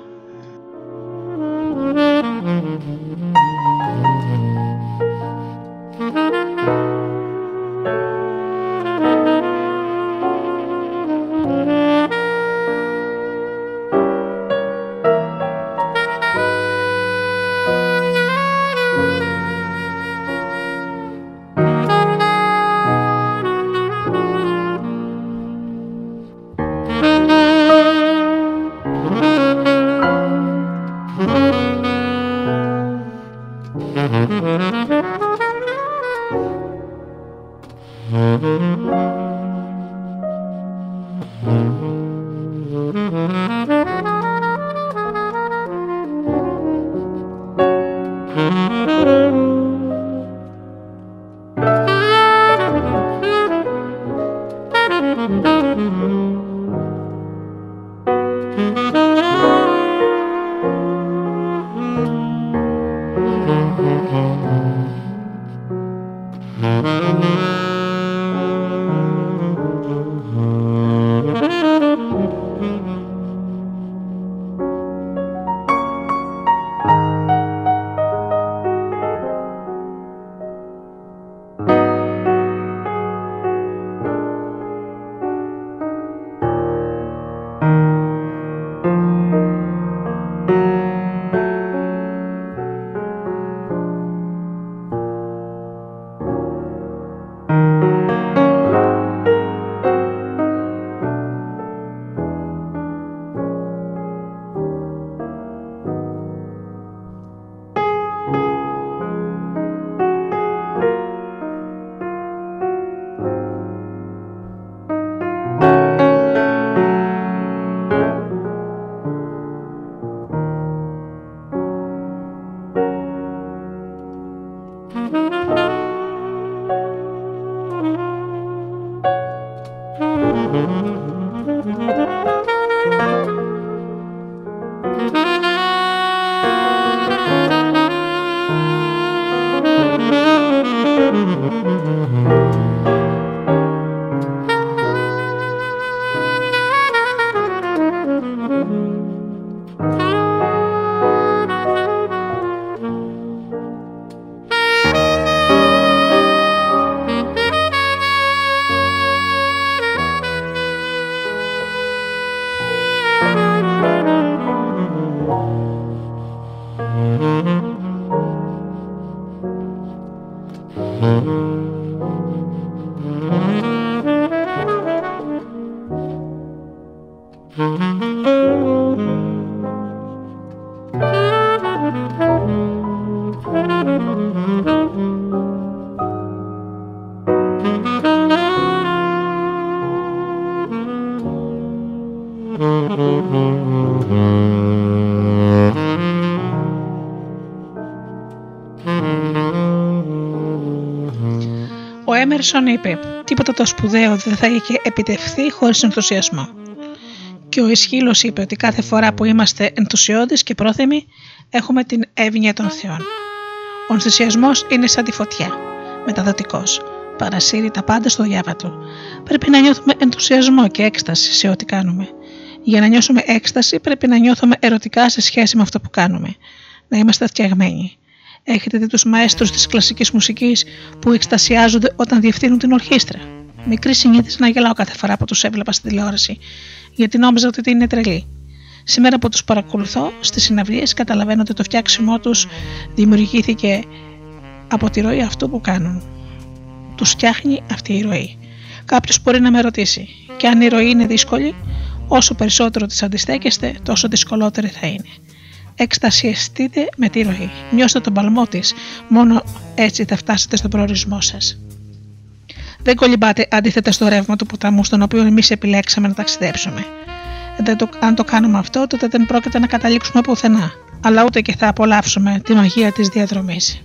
Ο Έμερσον είπε: Τίποτα το σπουδαίο δεν θα είχε επιτευχθεί χωρίς ενθουσιασμό. Και ο Ισχύλος είπε ότι κάθε φορά που είμαστε ενθουσιώδεις και πρόθυμοι, έχουμε την εύνοια των Θεών. Ο ενθουσιασμός είναι σαν τη φωτιά, μεταδοτικός. Παρασύρει τα πάντα στο διάβατο. Πρέπει να νιώθουμε ενθουσιασμό και έκσταση σε ό,τι κάνουμε. Για να νιώσουμε έκσταση, πρέπει να νιώθουμε ερωτικά σε σχέση με αυτό που κάνουμε. Να είμαστε φτιαγμένοι. Έχετε δει τους μαέστρους της κλασικής μουσικής που εκστασιάζονται όταν διευθύνουν την ορχήστρα; Μικρή συνήθιση να γελάω κάθε φορά που τους έβλεπα στην τηλεόραση, γιατί νόμιζα ότι είναι τρελοί. Σήμερα που τους παρακολουθώ στις συναυλίες, καταλαβαίνω ότι το φτιάξιμό τους δημιουργήθηκε από τη ροή αυτού που κάνουν. Τους φτιάχνει αυτή η ροή. Κάποιος μπορεί να με ρωτήσει, και αν η ροή είναι δύσκολη, όσο περισσότερο τη αντιστέκεστε, τόσο δυσκολότερη θα είναι εκστασιαστείτε με τη ροή. Νιώστε τον παλμό της, μόνο έτσι θα φτάσετε στον προορισμό σας. Δεν κολυμπάτε αντίθετα στο ρεύμα του ποταμού στον οποίο εμείς επιλέξαμε να ταξιδέψουμε. Δεν το, αν το κάνουμε αυτό, τότε δεν πρόκειται να καταλήξουμε πουθενά, αλλά ούτε και θα απολαύσουμε τη μαγεία της διαδρομής.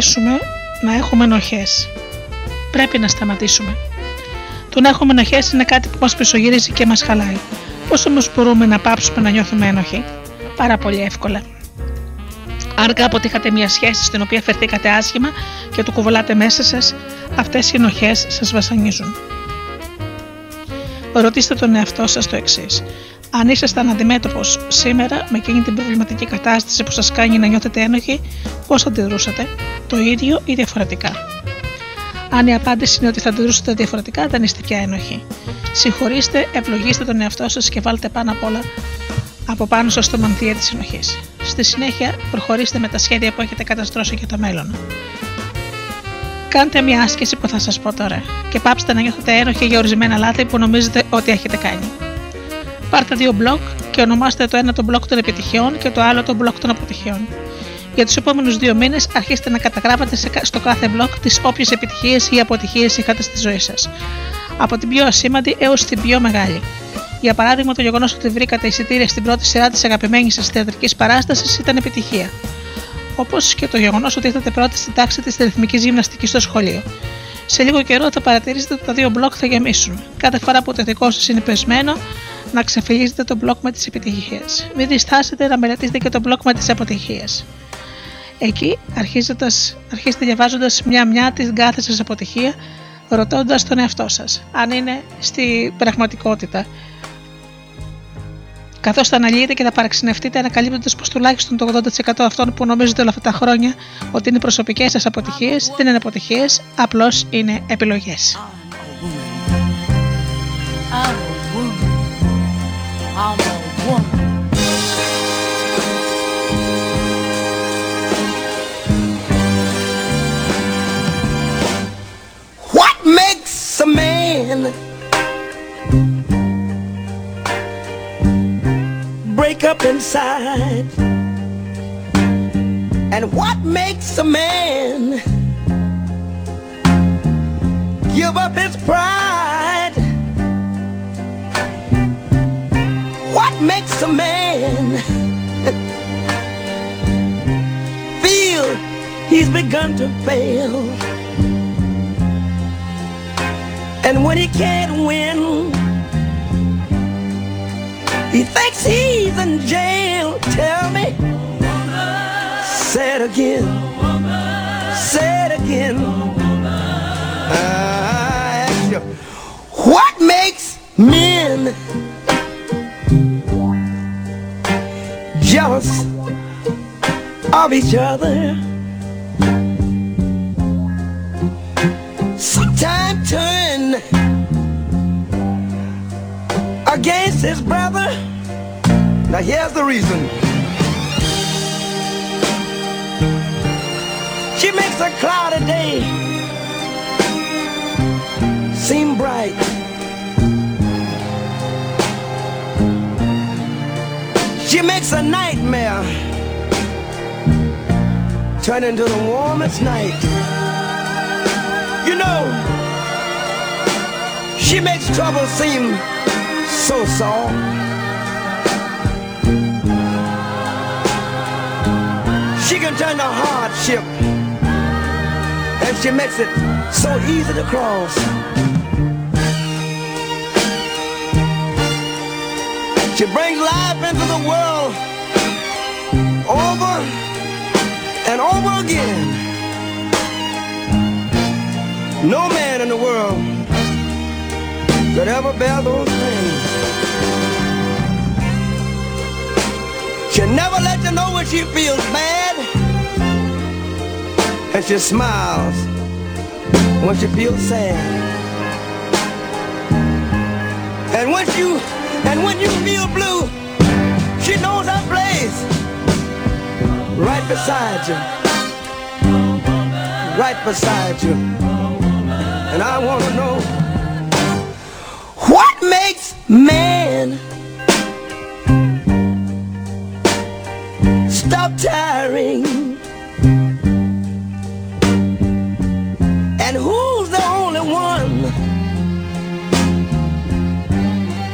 Σταματήσουμε να έχουμε ενοχές. Πρέπει να σταματήσουμε. Το να έχουμε ενοχές είναι κάτι που μας πισωγυρίζει και μας χαλάει. Πώς όμως μπορούμε να πάψουμε να νιώθουμε ένοχοι, Πάρα πολύ εύκολα. Αν κάποτε είχατε μια σχέση στην οποία φερθήκατε άσχημα και το κουβαλάτε μέσα σας, αυτές οι ενοχές σας βασανίζουν. Ρωτήστε τον εαυτό σας το εξής. Αν ήσασταν αντιμέτωπος σήμερα με εκείνη την προβληματική κατάσταση που σας κάνει να νιώθετε ένοχοι, πώς θα αντιδρούσατε, το ίδιο ή διαφορετικά. Αν η απάντηση είναι ότι θα αντιδρούσατε διαφορετικά, δεν είστε πια ένοχοι. Συγχωρήστε, ευλογήστε τον εαυτό σας και βάλτε πάνω απ' όλα από πάνω σας το μανθία της συνοχής. Στη συνέχεια, προχωρήστε με τα σχέδια που έχετε καταστρώσει για το μέλλον. Κάντε μια άσκηση που θα σας πω τώρα και πάψτε να νιώθετε ένοχοι για ορισμένα λάθη που νομίζετε ότι έχετε κάνει. Πάρτε δύο μπλοκ και ονομάστε το ένα το μπλοκ των επιτυχιών και το άλλο το μπλοκ των αποτυχιών. Για τους επόμενους δύο μήνες αρχίστε να καταγράφετε στο κάθε blog τις όποιες επιτυχίες ή αποτυχίες είχατε στη ζωή σας. Από την πιο ασήμαντη έως την πιο μεγάλη. Για παράδειγμα, το γεγονός ότι βρήκατε εισιτήρια στην πρώτη σειρά της αγαπημένης σας θεατρικής παράστασης ήταν επιτυχία. Όπως και το γεγονός ότι ήρθατε πρώτη στην τάξη της ρυθμικής γυμναστικής στο σχολείο. Σε λίγο καιρό θα παρατηρήσετε ότι τα δύο μπλοκ θα γεμίσουν. Κάθε φορά που το δικό σας είναι πεσμένο, να ξεφυλίζετε το μπλοκ με τις επιτυχίες. Μην διστάσετε να μελετήσετε και το μπλοκ με τις αποτυχίες. Εκεί αρχίστε διαβάζοντας μια-μια την κάθε σας αποτυχία, ρωτώντας τον εαυτό σας αν είναι στη πραγματικότητα. Καθώς θα αναλύετε και θα παραξενευτείτε ανακαλύπτοντας πως τουλάχιστον το 80% αυτών που νομίζετε όλα αυτά τα χρόνια ότι είναι προσωπικές σας αποτυχίες δεν είναι αποτυχίες, απλώς είναι επιλογές. What makes a man break up inside? And what makes a man give up his pride? What makes a man feel he's begun to fail? And when he can't win, he thinks he's in jail. Tell me, say it again, say it again. I ask you, what makes men jealous of each other? Against his brother. Now here's the reason. She makes a cloudy day seem bright. She makes a nightmare turn into the warmest night. You know, she makes trouble seem so soft. She can turn the hardship, and she makes it so easy to cross. She brings life into the world over and over again. No man in the world could ever bear those things. She never let you know when she feels bad. And she smiles when she feels sad. And when you and when you feel blue, she knows her place. Right beside you. Right beside you. And I want to know what makes man stop tiring? And who's the only one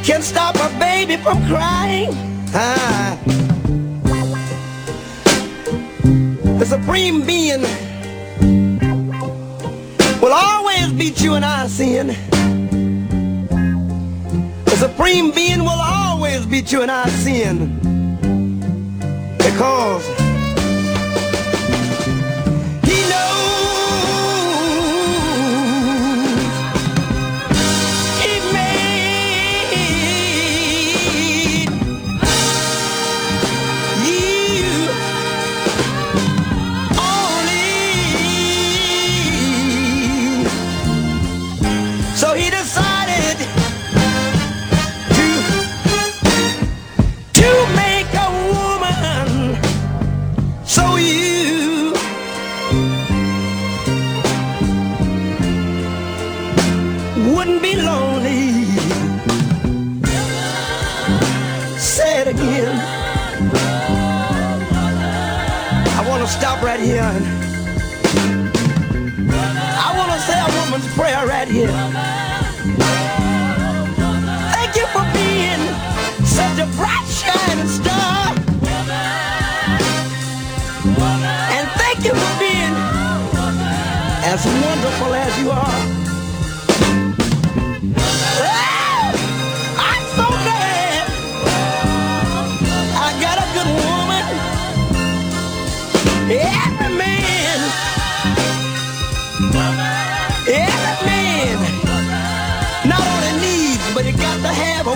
can stop a baby from crying? Ah. The supreme being will always beat you in our sin. The supreme being will always beat you in our sin. Because here. I want to say a woman's prayer right here. Thank you for being such a bright shining star. And thank you for being as wonderful as you are.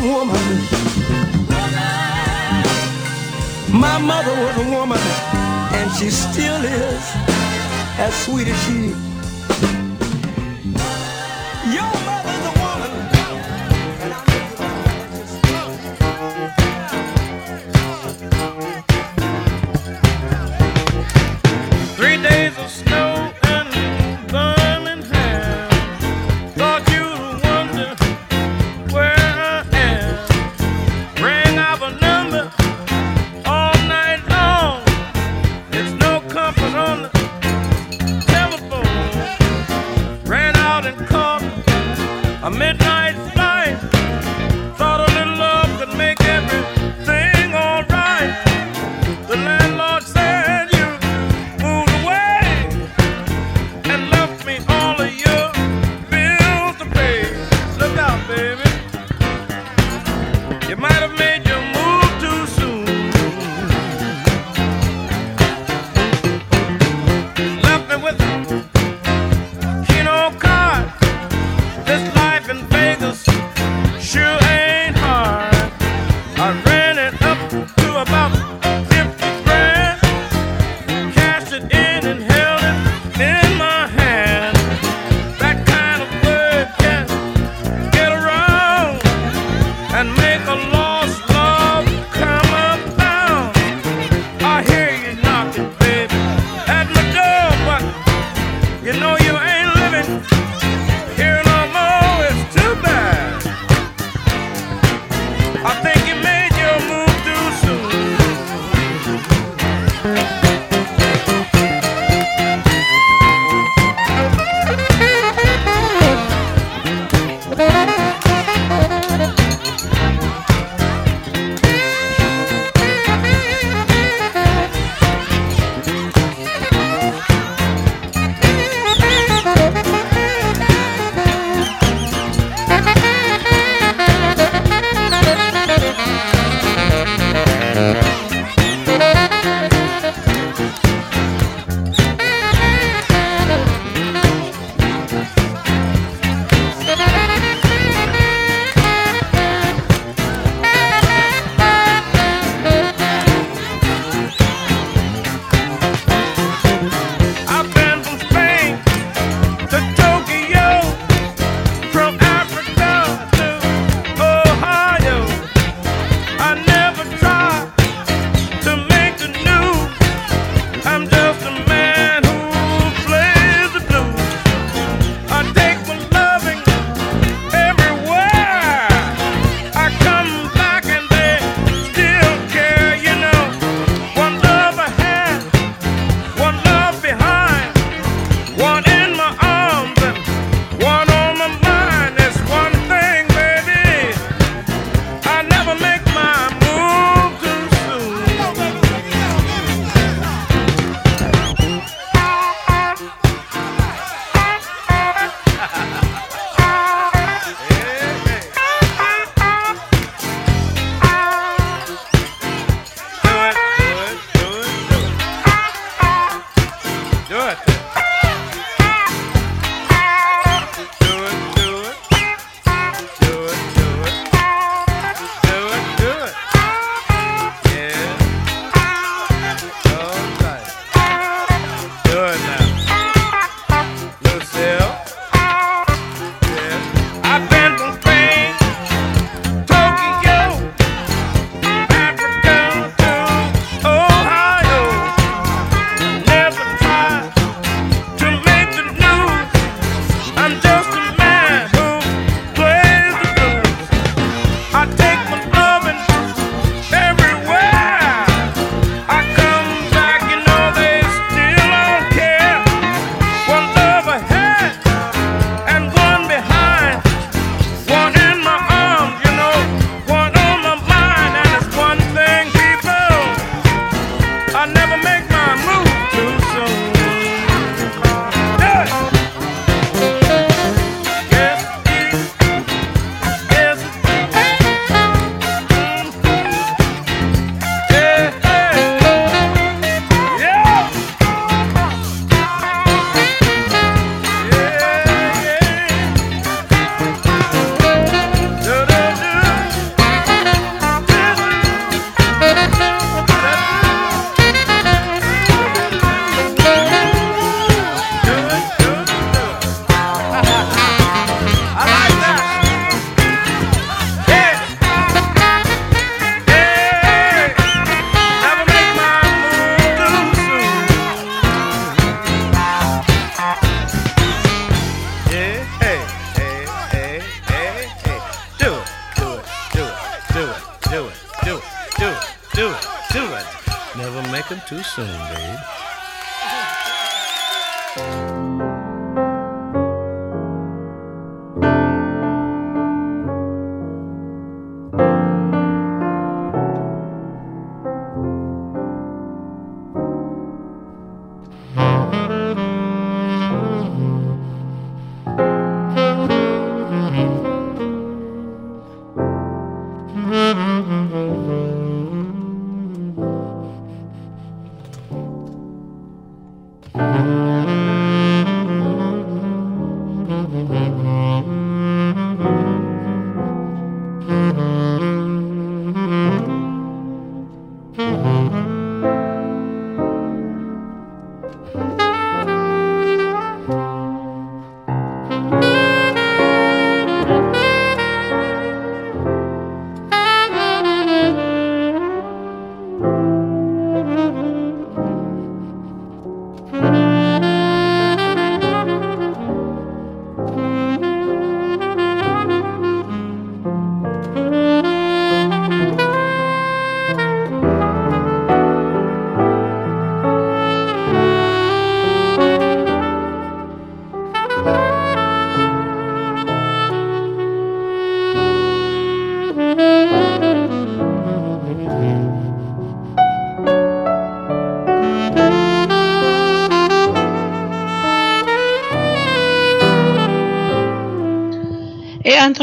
woman. My mother was a woman, and she still is as sweet as she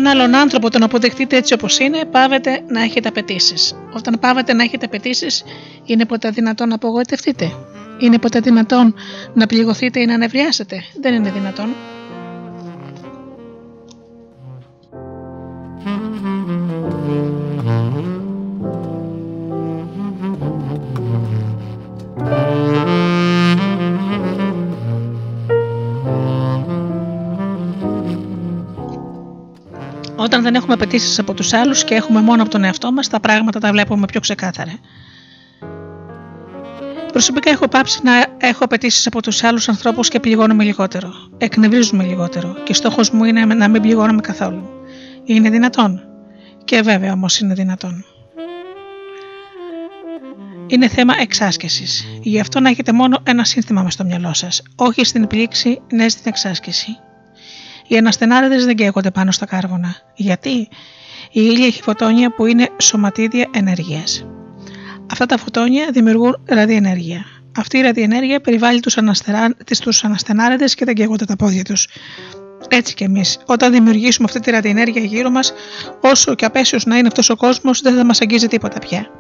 Εάν τον άλλον άνθρωπο τον αποδεχτείτε έτσι όπως είναι, πάβετε να έχετε απαιτήσεις. Όταν πάβετε να έχετε απαιτήσεις, είναι ποτέ δυνατόν να απογοητευτείτε. Είναι ποτέ δυνατόν να πληγωθείτε ή να ανεβριάσετε. Δεν είναι δυνατόν. Έχουμε απαιτήσεις από τους άλλους και έχουμε μόνο από τον εαυτό μας, τα πράγματα τα βλέπουμε πιο ξεκάθαρα. Προσωπικά έχω πάψει να έχω απαιτήσεις από τους άλλους ανθρώπους και πληγώνομαι λιγότερο. Εκνευρίζουμε λιγότερο και στόχος μου είναι να μην πληγώνομαι καθόλου. Είναι δυνατόν. Και βέβαια όμως είναι δυνατόν. Είναι θέμα εξάσκησης. Γι' αυτό να έχετε μόνο ένα σύνθημα μες στο μυαλό σας. Όχι στην πλήξη, ναι στην εξάσκηση. Οι αναστενάριδες δεν καίγονται πάνω στα κάρβουνα. Γιατί; Η ήλια έχει φωτόνια που είναι σωματίδια ενέργειας. Αυτά τα φωτόνια δημιουργούν ραδιενέργεια. Αυτή η ραδιενέργεια περιβάλλει τους, αναστερά... τους αναστενάριδες και δεν καίγονται τα πόδια τους. Έτσι κι εμείς, όταν δημιουργήσουμε αυτή τη ραδιενέργεια γύρω μας, όσο και απέσιος να είναι αυτός ο κόσμος, δεν θα μας αγγίζει τίποτα πια.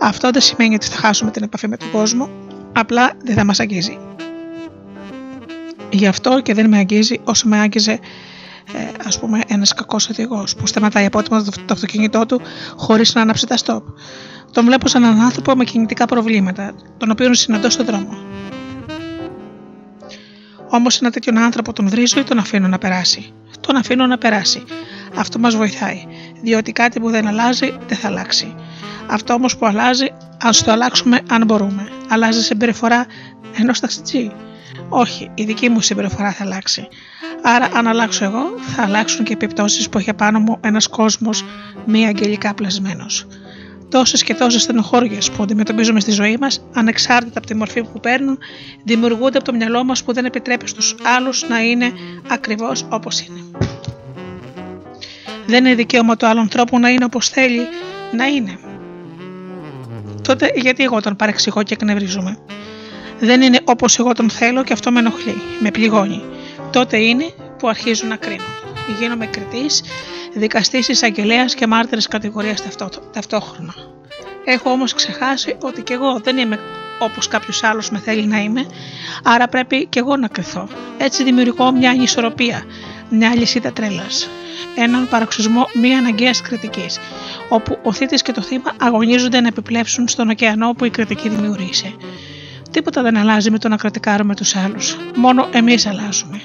Αυτό δεν σημαίνει ότι θα χάσουμε την επαφή με τον κόσμο, απλά δεν θα μας αγγίζει. Γι' αυτό και δεν με αγγίζει όσο με άγγιζε ε, ας πούμε ένας κακός οδηγός που σταματάει απότομα το αυτοκίνητό του χωρίς να ανάψει τα στόπ. Τον βλέπω σαν έναν άνθρωπο με κινητικά προβλήματα, τον οποίο συναντώ στον δρόμο. Όμως ένα τέτοιον άνθρωπο τον βρίζω ή τον αφήνω να περάσει. Τον αφήνω να περάσει. Αυτό μας βοηθάει. Διότι κάτι που δεν αλλάζει δεν θα αλλάξει. Αυτό όμως που αλλάζει, ας το αλλάξουμε αν μπορούμε. Αλλάζει συμπεριφορά ενός ταξιτζή. Όχι, η δική μου συμπεριφορά θα αλλάξει. Άρα, αν αλλάξω εγώ, θα αλλάξουν και οι επιπτώσεις που έχει πάνω μου ένας κόσμος μη αγγελικά πλασμένος. Τόσες και τόσες στενοχώριες που αντιμετωπίζουμε στη ζωή μας, ανεξάρτητα από τη μορφή που παίρνουν, δημιουργούνται από το μυαλό μας που δεν επιτρέπει στους άλλους να είναι ακριβώς όπως είναι. Δεν είναι δικαίωμα του άλλου ανθρώπου να είναι όπως θέλει να είναι. Τότε γιατί εγώ τον παρεξηγώ και εκνευρίζομαι; Δεν είναι όπως εγώ τον θέλω και αυτό με ενοχλεί, με πληγώνει. Τότε είναι που αρχίζω να κρίνω. Γίνομαι κριτής, δικαστής, εισαγγελέας και μάρτυρας κατηγορίας ταυτόχρονα. Έχω όμως ξεχάσει ότι κι εγώ δεν είμαι όπως κάποιος άλλος με θέλει να είμαι, άρα πρέπει κι εγώ να κρυθώ. Έτσι δημιουργώ μια ανισορροπία, μια λυσίδα τρέλας. Έναν παροξισμό μη αναγκαίας κριτικής, όπου ο θήτης και το θύμα αγωνίζονται να επιπλέψουν στον ωκεανό που η κριτική δημιουργήσε. Τίποτα δεν αλλάζει με το να κρατικάρουμε τους άλλους. Μόνο εμείς αλλάζουμε.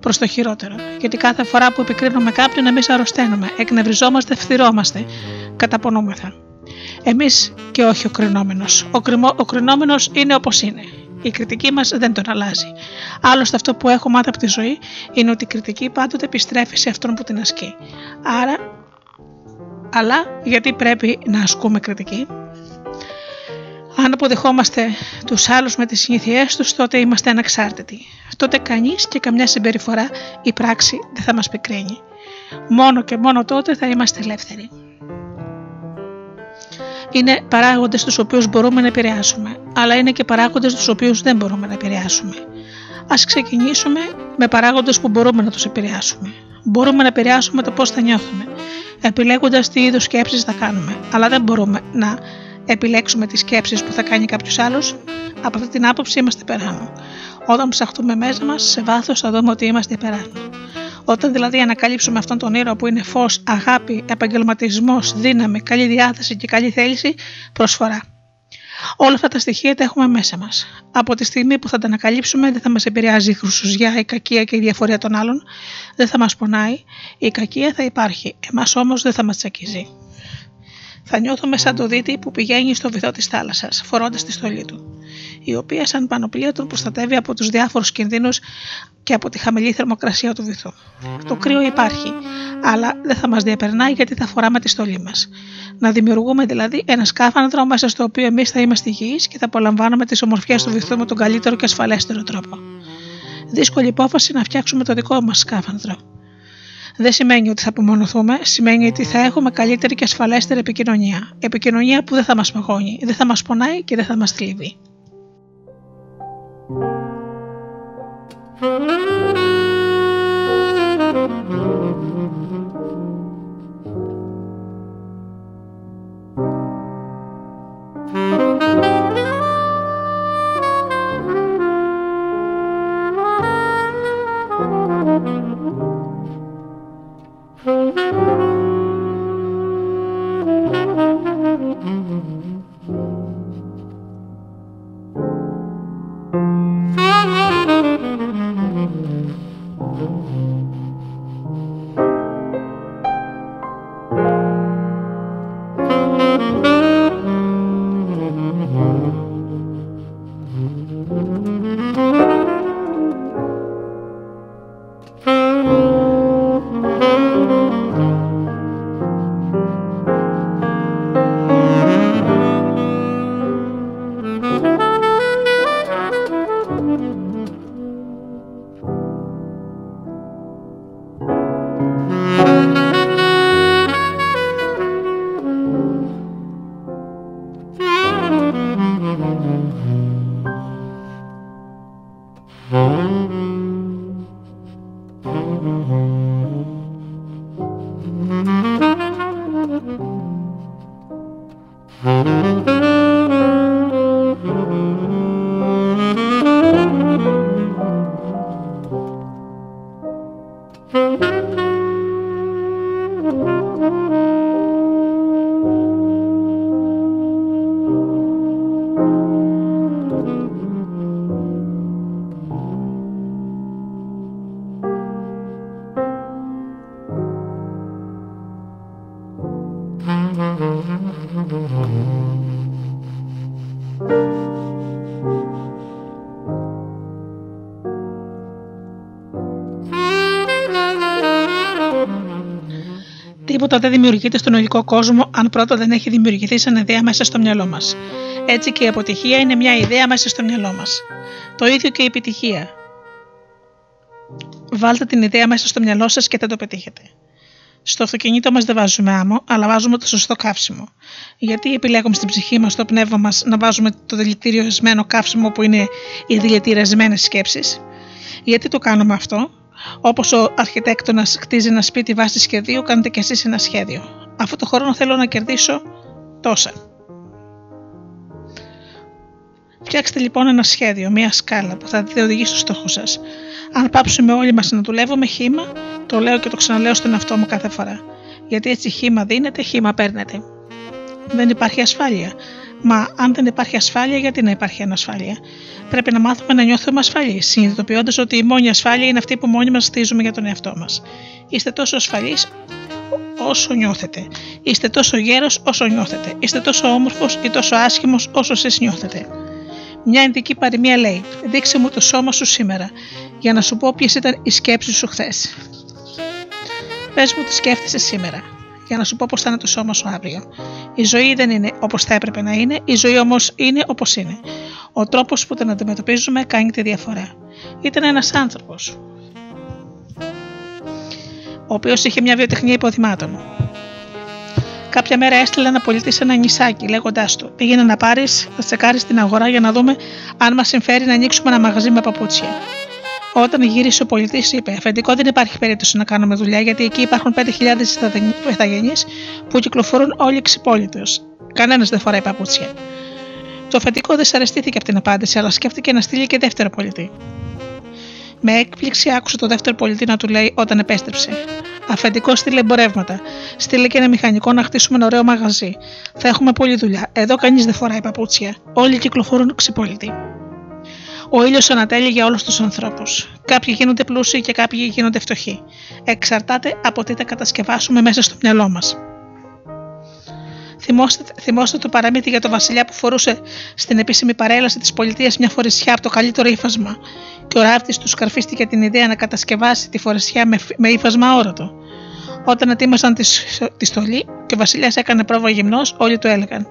Προς το χειρότερο. Γιατί κάθε φορά που επικρίνουμε κάποιον, εμείς αρρωσταίνουμε, εκνευριζόμαστε, φθυρώμαστε, καταπονούμεθα. Εμείς και όχι ο κρινόμενος. Ο, ο κρινόμενος είναι όπως είναι. Η κριτική μας δεν τον αλλάζει. Άλλωστε, αυτό που έχω μάθει από τη ζωή είναι ότι η κριτική πάντοτε επιστρέφει σε αυτόν που την ασκεί. Άρα, αλλά γιατί πρέπει να ασκούμε κριτική; Αν αποδεχόμαστε τους άλλους με τις συνήθειές τους, τότε είμαστε ανεξάρτητοι. Τότε κανείς και καμιά συμπεριφορά ή πράξη δεν θα μας πικραίνει. Μόνο και μόνο τότε θα είμαστε ελεύθεροι. Είναι παράγοντες τους οποίους μπορούμε να επηρεάσουμε, αλλά είναι και παράγοντες τους οποίους δεν μπορούμε να επηρεάσουμε. Α ξεκινήσουμε με παράγοντες που μπορούμε να τους επηρεάσουμε. Μπορούμε να επηρεάσουμε το πώς θα νιώθουμε, επιλέγοντας τι είδους σκέψεις θα κάνουμε, αλλά δεν μπορούμε να επιλέξουμε τις σκέψεις που θα κάνει κάποιος άλλος. Από αυτή την άποψη είμαστε υπεράνω. Όταν ψαχτούμε μέσα μας, σε βάθος θα δούμε ότι είμαστε υπεράνω. Όταν δηλαδή ανακαλύψουμε αυτόν τον ήρωα που είναι φως, αγάπη, επαγγελματισμός, δύναμη, καλή διάθεση και καλή θέληση, προσφορά. Όλα αυτά τα στοιχεία τα έχουμε μέσα μας. Από τη στιγμή που θα τα ανακαλύψουμε, δεν θα μας επηρεάζει η χρυσουζιά, η κακία και η διαφορία των άλλων, δεν θα μας πονάει, η κακία θα υπάρχει, εμάς όμως δεν θα μας τσακίζει. Θα νιώθουμε σαν το δίτη που πηγαίνει στο βυθό της θάλασσας, φορώντας τη στολή του, η οποία σαν πανοπλία τον προστατεύει από τους διάφορους κινδύνους και από τη χαμηλή θερμοκρασία του βυθού. Το κρύο υπάρχει, αλλά δεν θα μας διαπερνάει γιατί θα φοράμε τη στολή μας. Να δημιουργούμε δηλαδή ένα σκάφανδρο μέσα στο οποίο εμείς θα είμαστε υγιείς και θα απολαμβάνουμε τις ομορφιές του βυθού με τον καλύτερο και ασφαλέστερο τρόπο. Δύσκολη υπόφαση να φτιάξουμε το δικό μας σκάφανδρο. Δεν σημαίνει ότι θα απομονωθούμε, σημαίνει ότι θα έχουμε καλύτερη και ασφαλέστερη επικοινωνία. Επικοινωνία που δεν θα μας παγώνει, δεν θα μας πονάει και δεν θα μας θλίβει. Τίποτα δεν δημιουργείται στον ολικό κόσμο αν πρώτα δεν έχει δημιουργηθεί σαν ιδέα μέσα στο μυαλό μας. Έτσι και η αποτυχία είναι μια ιδέα μέσα στο μυαλό μας. Το ίδιο και η επιτυχία. Βάλτε την ιδέα μέσα στο μυαλό σας και θα το πετύχετε. Στο αυτοκίνητο μας δεν βάζουμε άμμο, αλλά βάζουμε το σωστό καύσιμο. Γιατί επιλέγουμε στην ψυχή μας, στο πνεύμα μας, να βάζουμε το δηλητηριασμένο καύσιμο που είναι οι δηλητηριασμένες σκέψεις; Γιατί το κάνουμε αυτό, Όπως ο αρχιτέκτονας χτίζει ένα σπίτι βάσει σχεδίου, κάνετε κι εσείς ένα σχέδιο. Αυτό το χρόνο θέλω να κερδίσω τόσα. Φτιάξτε λοιπόν ένα σχέδιο, μια σκάλα που θα οδηγήσει στο στόχο σας. Αν πάψουμε όλοι μας να δουλεύουμε χήμα, το λέω και το ξαναλέω στον εαυτό μου κάθε φορά. Γιατί έτσι χήμα δίνεται, χήμα παίρνετε. Δεν υπάρχει ασφάλεια. Μα αν δεν υπάρχει ασφάλεια, γιατί να υπάρχει ανασφάλεια; Πρέπει να μάθουμε να νιώθουμε ασφαλείς, συνειδητοποιώντας ότι η μόνη ασφάλεια είναι αυτή που μόνοι μας στίζουμε για τον εαυτό μας. Είστε τόσο ασφαλείς όσο νιώθετε. Είστε τόσο γέρος όσο νιώθετε. Είστε τόσο όμορφος ή τόσο άσχημος όσο εσείς νιώθετε. Μια ειδική παροιμία λέει: Δείξε μου το σώμα σου σήμερα, για να σου πω ποιες ήταν οι σκέψεις σου χθες. Πες μου τι σκέφτεσαι σήμερα. Για να σου πω πώς θα είναι το σώμα σου αύριο. Η ζωή δεν είναι όπως θα έπρεπε να είναι, η ζωή όμως είναι όπως είναι. Ο τρόπος που την αντιμετωπίζουμε κάνει τη διαφορά. Ήταν ένας άνθρωπος, ο οποίος είχε μια βιοτεχνία υποδημάτων. Κάποια μέρα έστειλε ένα πολίτη σε ένα νησάκι, λέγοντάς του: Πήγαινε να πάρεις, θα τσεκάρεις την αγορά για να δούμε αν μας συμφέρει να ανοίξουμε ένα μαγαζί με παπούτσια. Όταν γύρισε ο πολιτής, είπε: Αφεντικό, δεν υπάρχει περίπτωση να κάνουμε δουλειά, γιατί εκεί υπάρχουν 5.000 μεθαγενεί που κυκλοφορούν όλοι ξυπόλοιτο. Κανένας δεν φοράει παπούτσια. Το αφεντικό δεν σαρεστήθηκε από την απάντηση, αλλά σκέφτηκε να στείλει και δεύτερο πολιτή. Με έκπληξη άκουσε το δεύτερο πολιτή να του λέει όταν επέστρεψε. Αφεντικό στείλε εμπορεύματα. Στείλε και ένα μηχανικό να χτίσουμε ένα ωραίο μαγαζί. Θα έχουμε πολλή δουλειά. Εδώ κανείς δεν φοράει παπούτσια. Όλοι κυκλοφορούν ξυπόλοιτοι. Ο ήλιος ανατέλει για όλους τους ανθρώπους. Κάποιοι γίνονται πλούσιοι και κάποιοι γίνονται φτωχοί. Εξαρτάται από τι τα κατασκευάσουμε μέσα στο μυαλό μας. Θυμόστε, θυμόστε το παραμύθι για τον Βασιλιά που φορούσε στην επίσημη παρέλαση της πολιτείας μια φορεσιά από το καλύτερο ύφασμα, και ο ράφτη του σκαρφίστηκε την ιδέα να κατασκευάσει τη φορεσιά με, με ύφασμα όρατο. Όταν ετοίμασαν τη, τη στολή και ο Βασιλιάς έκανε πρόβα γυμνός, όλοι του έλεγαν: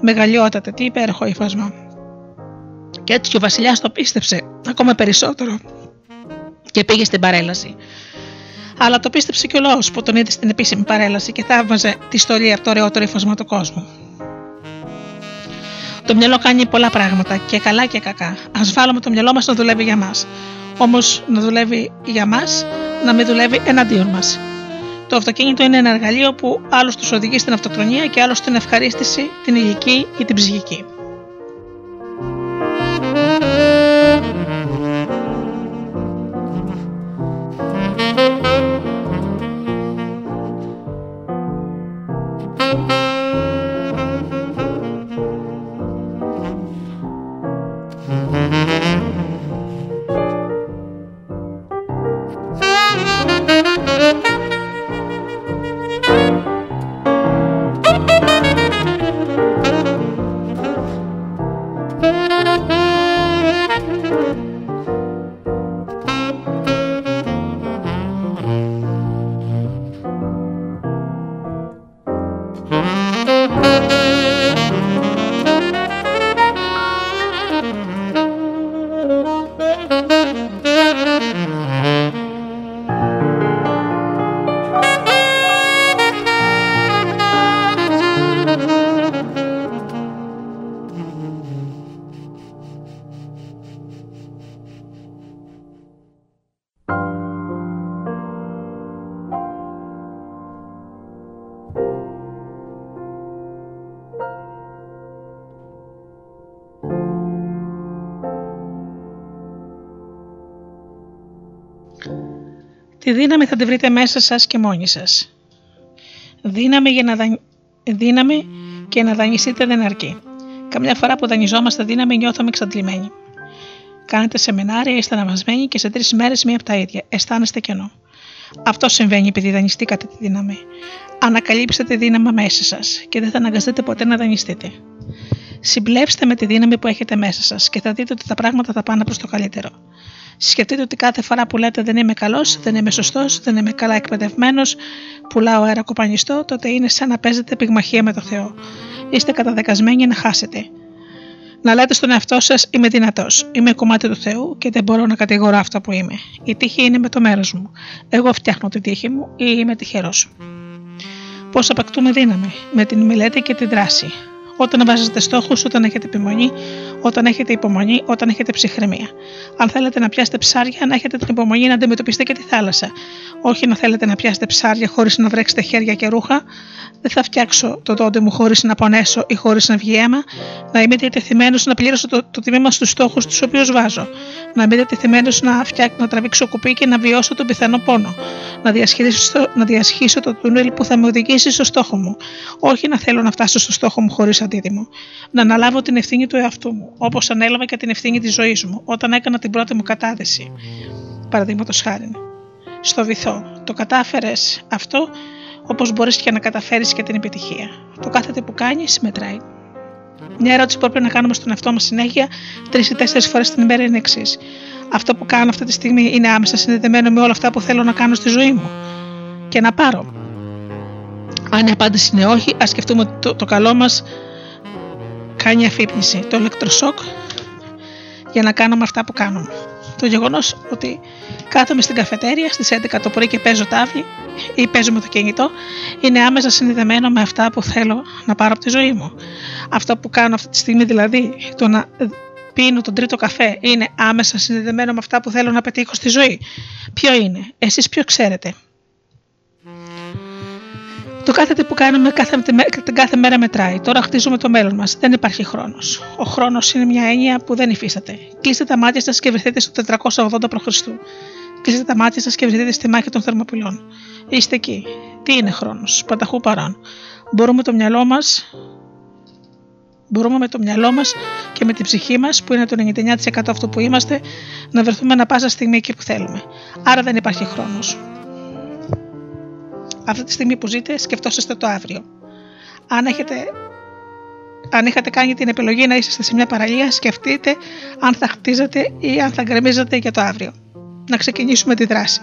Μεγαλειότατε, τι υπέροχο ύφασμα. Και έτσι ο Βασιλιάς το πίστεψε ακόμα περισσότερο και πήγε στην παρέλαση. Αλλά το πίστεψε και ο λαός που τον είδε στην επίσημη παρέλαση και θαύμαζε τη στολή από το ωραιότερο ύφασμα του κόσμου. Το μυαλό κάνει πολλά πράγματα και καλά και κακά. Α βάλουμε το μυαλό μας να δουλεύει για μας. Όμως να δουλεύει για μας, να μην δουλεύει εναντίον μας. Το αυτοκίνητο είναι ένα εργαλείο που άλλο τους οδηγεί στην αυτοκτονία και άλλο στην ευχαρίστηση, την υλική ή την ψυχική. Τη δύναμη θα τη βρείτε μέσα σας και μόνοι σας. Δύναμη, για να δύναμη και να δανειστείτε δεν αρκεί. Καμιά φορά που δανειζόμαστε δύναμη νιώθουμε εξαντλημένοι. Κάνετε σεμινάρια, είστε αναβασμένοι και σε τρεις μέρες μία από τα ίδια. Αισθάνεστε κενό. Αυτό συμβαίνει επειδή δανειστήκατε τη δύναμη. Ανακαλύψτε τη δύναμη μέσα σας και δεν θα αναγκαστείτε ποτέ να δανειστείτε. Συμπλέψτε με τη δύναμη που έχετε μέσα σας και θα δείτε ότι τα πράγματα θα πάνε προς το καλύτερο. Σκεφτείτε ότι κάθε φορά που λέτε δεν είμαι καλός, δεν είμαι σωστός, δεν είμαι καλά εκπαιδευμένος, πουλάω αέρα κοπανιστό, τότε είναι σαν να παίζετε πυγμαχία με το Θεό. Είστε καταδεκασμένοι να χάσετε. Να λέτε στον εαυτό σας: Είμαι δυνατός. Είμαι κομμάτι του Θεού και δεν μπορώ να κατηγορώ αυτό που είμαι. Η τύχη είναι με το μέρος μου. Εγώ φτιάχνω τη τύχη μου ή είμαι τυχερός. Πώς απακτούμε δύναμη, με την μελέτη και τη δράση όταν βάζετε στόχους, όταν έχετε επιμονή, όταν έχετε υπομονή, όταν έχετε ψυχραιμία. Αν θέλετε να πιάσετε ψάρια, να έχετε την υπομονή να αντιμετωπίσετε και τη θάλασσα. Όχι να θέλετε να πιάσετε ψάρια χωρίς να βρέξετε χέρια και ρούχα. Δεν θα φτιάξω το δόντι μου χωρίς να πονέσω ή χωρίς να βγει αίμα. Να είμαι διατεθειμένος να πληρώσω το, το τιμήμα στους στόχους τους οποίους βάζω. Να είμαι διατεθειμένος να, να τραβήξω κουπί και να βιώσω τον πιθανό πόνο. Να διασχίσω, να διασχίσω το τούνελ που θα με οδηγήσει στο στόχο μου. Όχι να θέλω να φτάσω στο στόχο μου χωρίς αντίδημο. Να αναλάβω την ευθύνη του εαυτού μου, όπως ανέλαβα και την ευθύνη της ζωής μου όταν έκανα την πρώτη μου κατάδεση. Παραδείγματος χάρη. Στο βυθό. Το κατάφερες αυτό όπως μπορείς και να καταφέρεις και την επιτυχία. Το κάθε τι που κάνεις μετράει. Μια ερώτηση που πρέπει να κάνουμε στον εαυτό μας συνέχεια τρεις ή τέσσερις φορές την ημέρα είναι εξής. Αυτό που κάνω αυτή τη στιγμή είναι άμεσα συνδεδεμένο με όλα αυτά που θέλω να κάνω στη ζωή μου και να πάρω. Αν η απάντηση είναι όχι, ας σκεφτούμε ότι το, το καλό μας κάνει αφύπνιση. Το ηλεκτροσόκ για να κάνουμε αυτά που κάνουμε. Το γεγονός ότι κάθομαι στην καφετέρια στις 11 το πρωί και παίζω τάβλη ή παίζω με το κινητό είναι άμεσα συνδεδεμένο με αυτά που θέλω να πάρω από τη ζωή μου. Αυτό που κάνω αυτή τη στιγμή δηλαδή, το να πίνω τον τρίτο καφέ, είναι άμεσα συνδεδεμένο με αυτά που θέλω να πετύχω στη ζωή. Ποιο είναι, εσείς ποιο ξέρετε; Το κάθε τι που κάνουμε κάθε, την κάθε μέρα μετράει. Τώρα χτίζουμε το μέλλον μας. Δεν υπάρχει χρόνος. Ο χρόνος είναι μια έννοια που δεν υφίσταται. Κλείστε τα μάτια σας και βρεθείτε στο 480 π.Χ. Κλείστε τα μάτια σας και βρεθείτε στη μάχη των Θερμοπυλών. Είστε εκεί. Τι είναι χρόνος, πανταχού παρόν. Μπορούμε το μυαλό μας. Μπορούμε με το μυαλό μας και με την ψυχή μας, που είναι το 99% αυτό που είμαστε, να βρεθούμε ανα πάσα στιγμή εκεί που θέλουμε. Άρα δεν υπάρχει χρόνος αυτή τη στιγμή που ζείτε, σκεφτόσαστε το αύριο. Αν, έχετε, αν είχατε κάνει την επιλογή να είσαστε σε μια παραλία, σκεφτείτε αν θα χτίζετε ή αν θα γκρεμίζετε για το αύριο. Να ξεκινήσουμε τη δράση.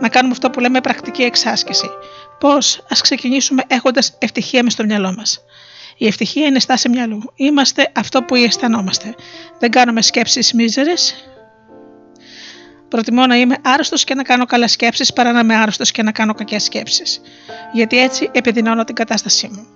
Να κάνουμε αυτό που λέμε πρακτική εξάσκηση. Πώς, ας ξεκινήσουμε έχοντας ευτυχία μες στο μυαλό μας. Η ευτυχία είναι στάση μυαλού. Είμαστε αυτό που αισθανόμαστε. Δεν κάνουμε σκέψεις μίζερες, Προτιμώ να είμαι άρρωστος και να κάνω καλές σκέψεις παρά να είμαι άρρωστος και να κάνω κακές σκέψεις. Γιατί έτσι επιδεινώνω την κατάστασή μου.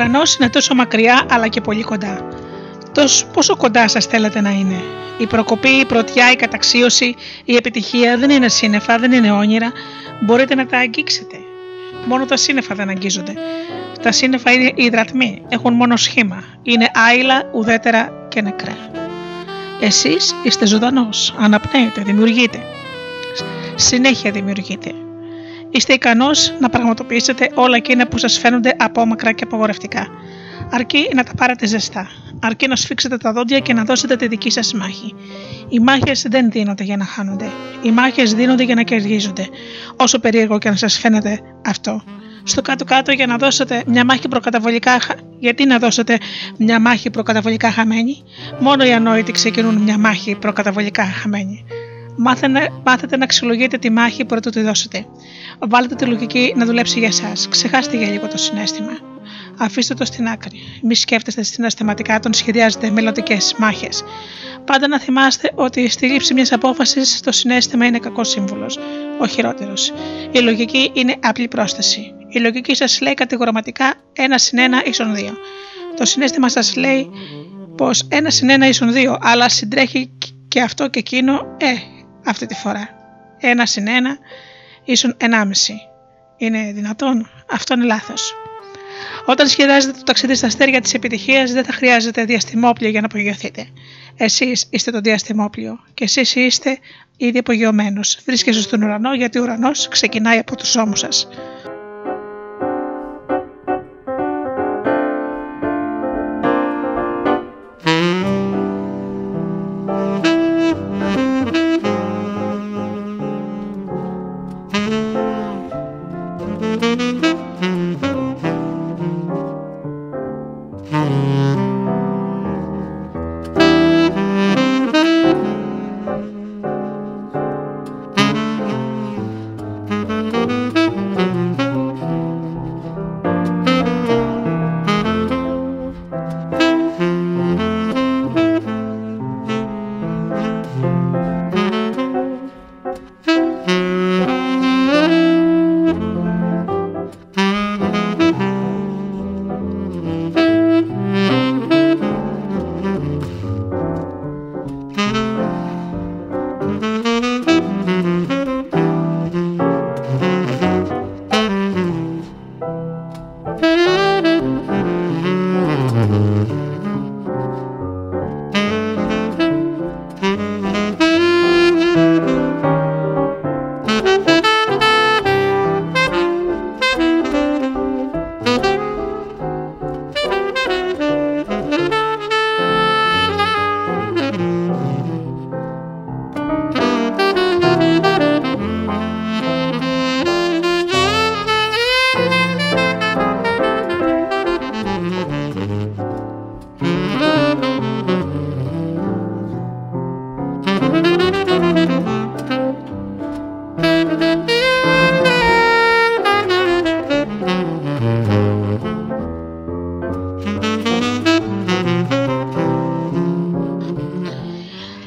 Είναι τόσο μακριά αλλά και πολύ κοντά. Τόσο πόσο κοντά σας θέλετε να είναι; Η προκοπή, η πρωτιά, η καταξίωση, η επιτυχία δεν είναι σύννεφα, δεν είναι όνειρα. Μπορείτε να τα αγγίξετε. Μόνο τα σύννεφα δεν αγγίζονται. Τα σύννεφα είναι υδρατμοί, έχουν μόνο σχήμα. Είναι άειλα, ουδέτερα και νεκρά. Εσείς είστε ζωντανός, αναπνέετε, δημιουργείτε. Συνέχεια δημιουργείτε είστε ικανός να πραγματοποιήσετε όλα εκείνα που σας φαίνονται απόμακρα και απαγορευτικά. Αρκεί να τα πάρετε ζεστά. Αρκεί να σφίξετε τα δόντια και να δώσετε τη δική σας μάχη. Οι μάχες δεν δίνονται για να χάνονται. Οι μάχες δίνονται για να κερδίζονται. Όσο περίεργο και να σας φαίνεται αυτό. Στο κάτω-κάτω για να δώσετε μια μάχη προκαταβολικά. Γιατί να δώσετε μια μάχη προκαταβολικά χαμένη; Μόνο οι ανόητοι ξεκινούν μια μάχη προκαταβολικά χαμένη. Μάθετε, μάθετε να αξιολογείτε τη μάχη πρωτού τη δώσετε. Βάλτε τη λογική να δουλέψει για εσά. Ξεχάστε για λίγο το συνέστημα. Αφήστε το στην άκρη. Μη σκέφτεστε συναισθηματικά όταν σχεδιάζετε μελλοντικές μάχες. Πάντα να θυμάστε ότι στη λήψη μιας απόφασης το συνέστημα είναι κακός σύμβουλος, ο χειρότερος. Η λογική είναι απλή πρόσθεση. Η λογική σας λέει κατηγορηματικά 1 συν 1 ίσον 2. Το συνέστημα σας λέει πως 1 συν 1 ίσον 2, αλλά συντρέχει και αυτό και εκείνο, ε, αυτή τη φορά. 1 συν 1 ίσον 1,5. Είναι δυνατόν; Αυτό είναι λάθος. Όταν σχεδιάζετε το ταξίδι στα αστέρια της επιτυχίας, δεν θα χρειάζεται διαστημόπλιο για να απογειωθείτε. Εσείς είστε το διαστημόπλιο και εσείς είστε ήδη απογειωμένο. Βρίσκεστε στον ουρανό γιατί ο ουρανός ξεκινάει από του ώμου σας.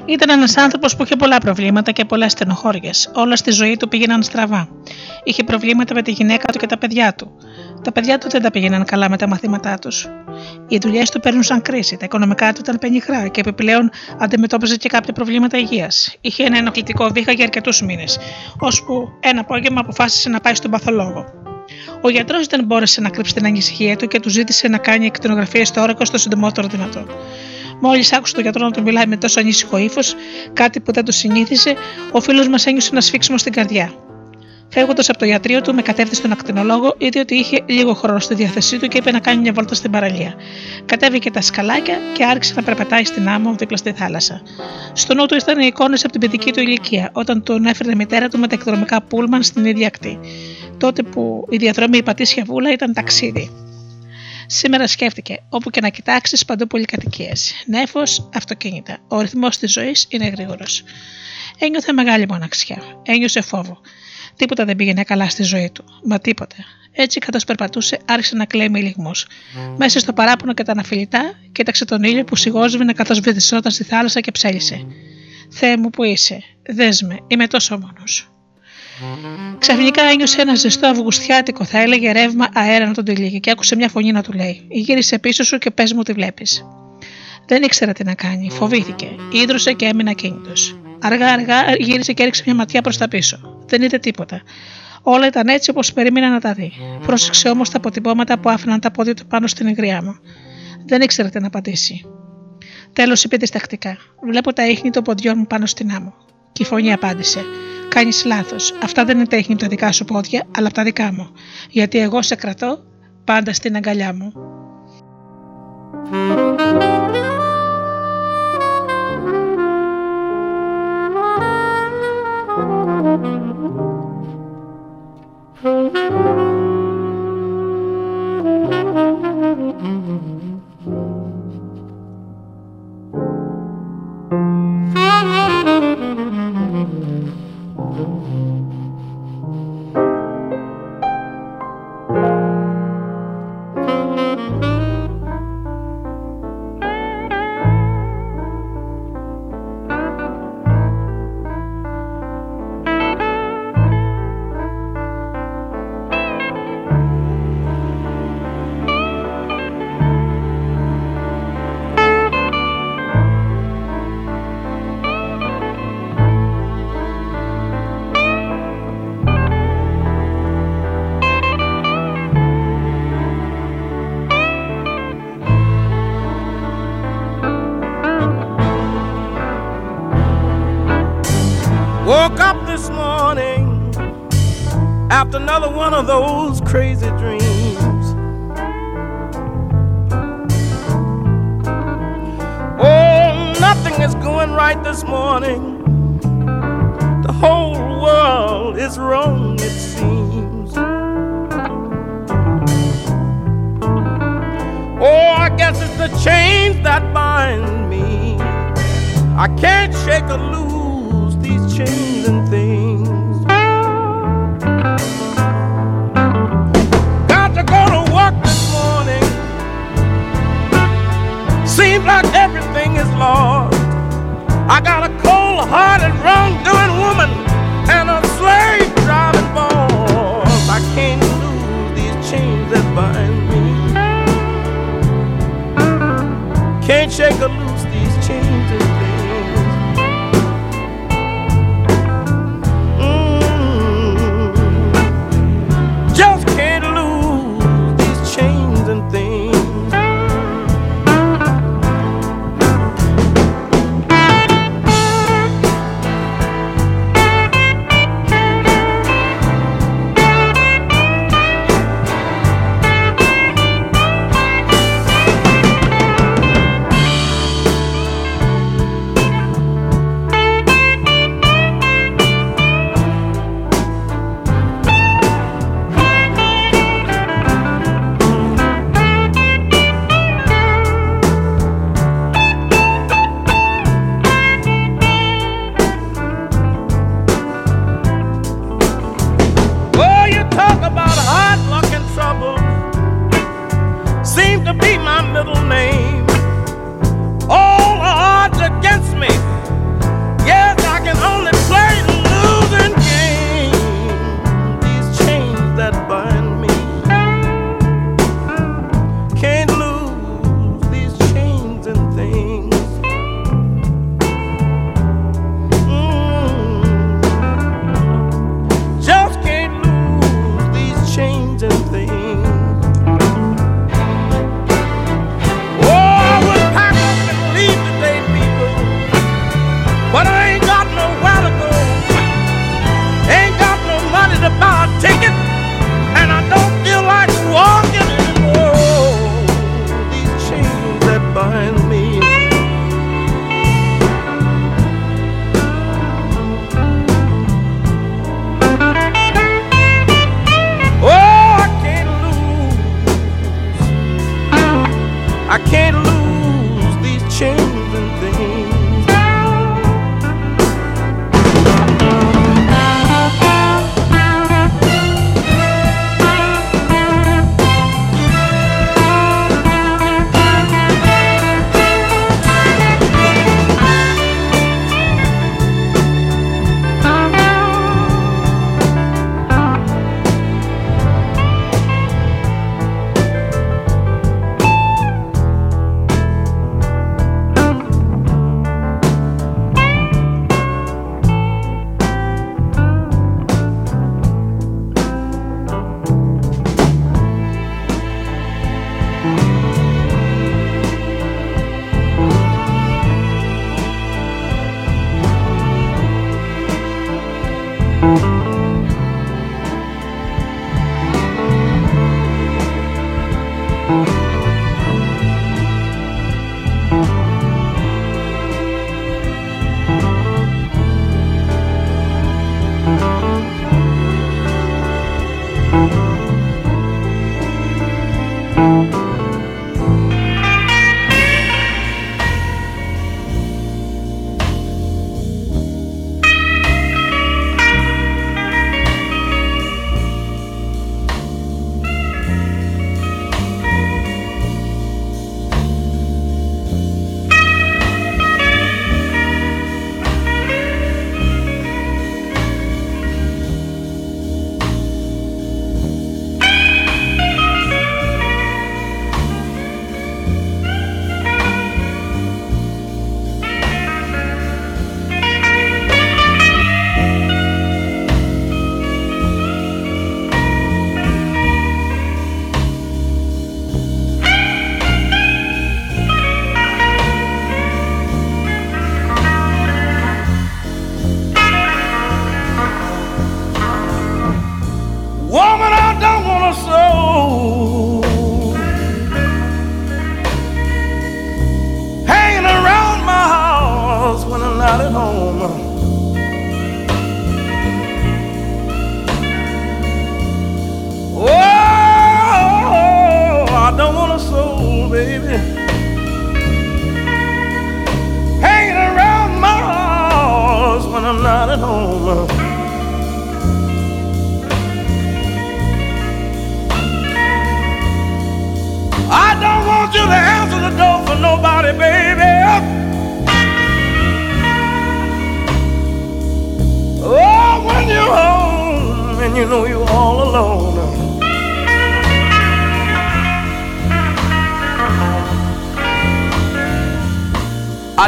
Ήταν ένας άνθρωπος που είχε πολλά προβλήματα και πολλέ στενοχώριες. Όλα στη ζωή του πήγαιναν στραβά. Είχε προβλήματα με τη γυναίκα του και τα παιδιά του. Τα παιδιά του δεν τα πήγαιναν καλά με τα μαθήματά τους. Οι δουλειές του παίρνουν κρίση, τα οικονομικά του ήταν πενιχρά και επιπλέον αντιμετώπιζε και κάποια προβλήματα υγείας. Είχε ένα ενοχλητικό βήχα για αρκετούς μήνες, ώσπου ένα απόγευμα αποφάσισε να πάει στον παθολόγο. Ο γιατρός δεν μπόρεσε να κρύψει την ανησυχία του και του ζήτησε να κάνει εκτενογραφίες στο όρακο στο συντομότερο δυνατό. Μόλις άκουσε τον γιατρό να τον μιλάει με τόσο ανήσυχο ύφος, κάτι που δεν το συνήθιζε, ο φίλος μας ένιωσε ένα σφίξιμο στην καρδιά. Φεύγοντας από το ιατρείο του, με κατεύθυνση στον ακτινολόγο, είδε ότι είχε λίγο χρόνο στη διάθεσή του και είπε να κάνει μια βόλτα στην παραλία. Κατέβηκε τα σκαλάκια και άρχισε να περπατάει στην άμμο δίπλα στη θάλασσα. Στο νου του ήρθαν οι εικόνες από την παιδική του ηλικία, όταν τον έφερε η μητέρα του με τα εκδρομικά πούλμαν στην ίδια ακτή. Τότε που η διαδρομή η Πατήσια Βούλα ήταν ταξίδι. Σήμερα σκέφτηκε, όπου και να κοιτάξεις, παντού πολυκατοικίες. Νέφο, αυτοκίνητα. Ο ρυθμός της ζωής είναι γρήγορος. Ένιωθε μεγάλη μοναξιά. Ένιωσε φόβο. Τίποτα δεν πήγαινε καλά στη ζωή του. Μα τίποτα. Έτσι, καθώς περπατούσε, άρχισε να κλαίει με λιγμούς. Μέσα στο παράπονο και τα αναφιλητά, κοίταξε τον ήλιο που σιγόσβηνε καθώς βυθισόταν στη θάλασσα και ψέλισε. Θεέ μου που είσαι, δέσμε, είμαι τόσο μόνος. Ξαφνικά ένιωσε ένα ζεστό αυγουστιάτικο, θα έλεγε ρεύμα αέρα να τον τυλίγει και άκουσε μια φωνή να του λέει: Γύρισε πίσω σου και πες μου τι βλέπεις. Δεν ήξερε τι να κάνει, φοβήθηκε, ίδρωσε και έμεινε ακίνητο. Αργά-αργά γύρισε και έριξε μια ματιά προς τα πίσω. Δεν είδε τίποτα. Όλα ήταν έτσι όπως περίμενε να τα δει. Πρόσεξε όμως τα αποτυπώματα που άφηναν τα πόδια του πάνω στην υγριά μου. Δεν ήξερε τι να απαντήσει. Τέλος είπε διστακτικά: Βλέπω τα ίχνη των ποδιών μου πάνω στην άμμο. Και η φωνή απάντησε: Κάνεις λάθος. Αυτά δεν είναι τα ίχνη από τα δικά σου πόδια, αλλά από τα δικά μου. Γιατί εγώ σε κρατώ πάντα στην αγκαλιά μου. This morning. The whole world is wrong, it seems. Oh, I guess it's the chains that bind me. I can't shake or lose these chains and things. Got to go to work this morning. Seems like everything is lost. I got a cold hearted, wrong doing woman and a slave driving boss. I can't lose these chains that bind me. Can't shake or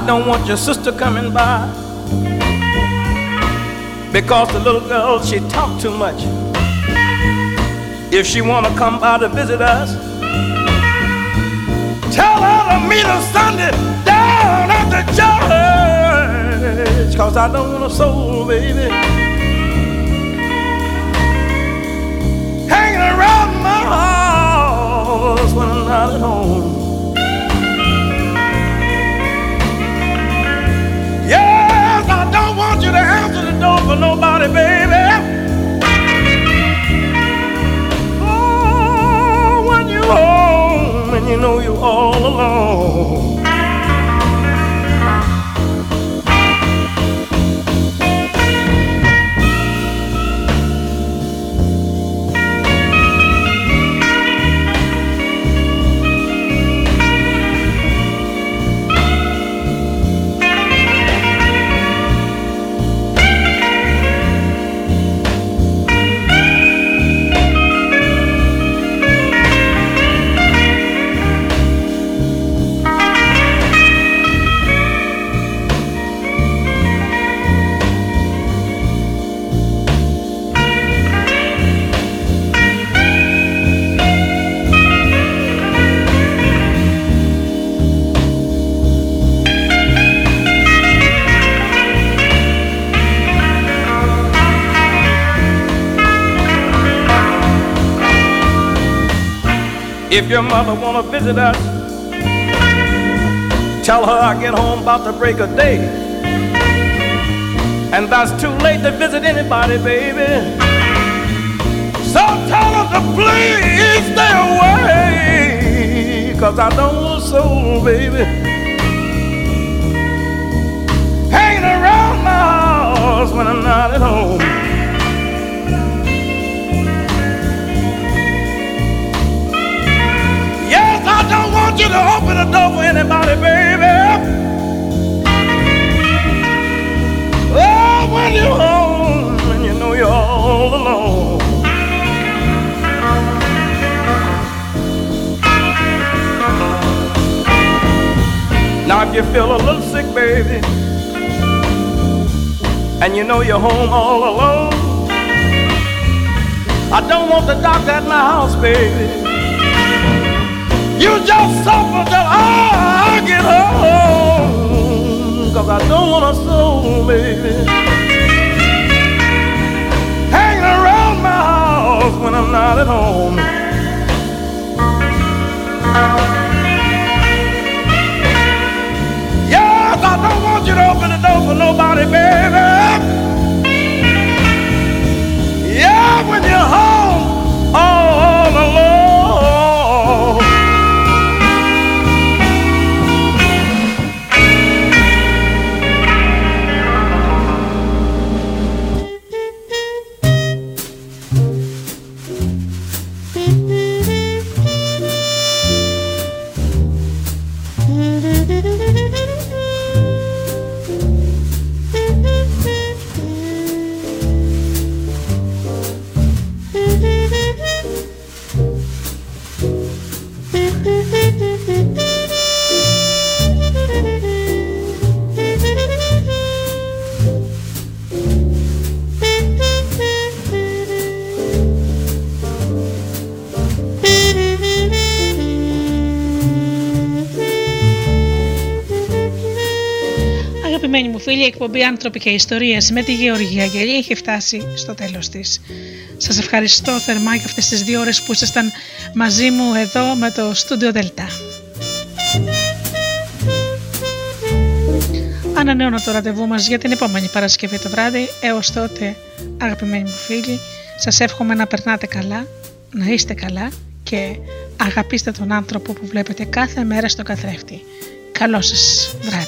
don't want your sister coming by because the little girl she talk too much. If she wanna come by to visit us, tell her to meet us Sunday down at the church. Cause I don't want a soul, baby. Hanging around my house when I'm not at home. Door for nobody, baby. Oh, when you're home and you know you're all alone. If your mother wanna visit us, tell her I get home about the break of day. And that's too late to visit anybody, baby. So tell her to please stay away. Cause I don't want soul, baby. Hanging around my house when I'm not at home. Want you to open the door for anybody, baby. Oh, when you're home and you know you're all alone. Now, if you feel a little sick, baby, and you know you're home all alone, I don't want the doctor at my house, baby. You just suffer till I get home. Cause I don't want a soul, baby. Hanging around my house when I'm not at home. Yes, I don't want you to open the door for nobody, baby. Εκπομπή Άνθρωποι και Ιστορίες με τη Γεωργία Αγγελή έχει φτάσει στο τέλος της. Σας ευχαριστώ θερμά για αυτές τις δύο ώρες που ήσασταν μαζί μου εδώ με το Studio Delta. Ανανέωνα το ραντεβού μας για την επόμενη Παρασκευή το βράδυ. Έως τότε, αγαπημένοι μου φίλοι, σας εύχομαι να περνάτε καλά, να είστε καλά και αγαπήστε τον άνθρωπο που βλέπετε κάθε μέρα στο καθρέφτη. Καλό σας βράδυ.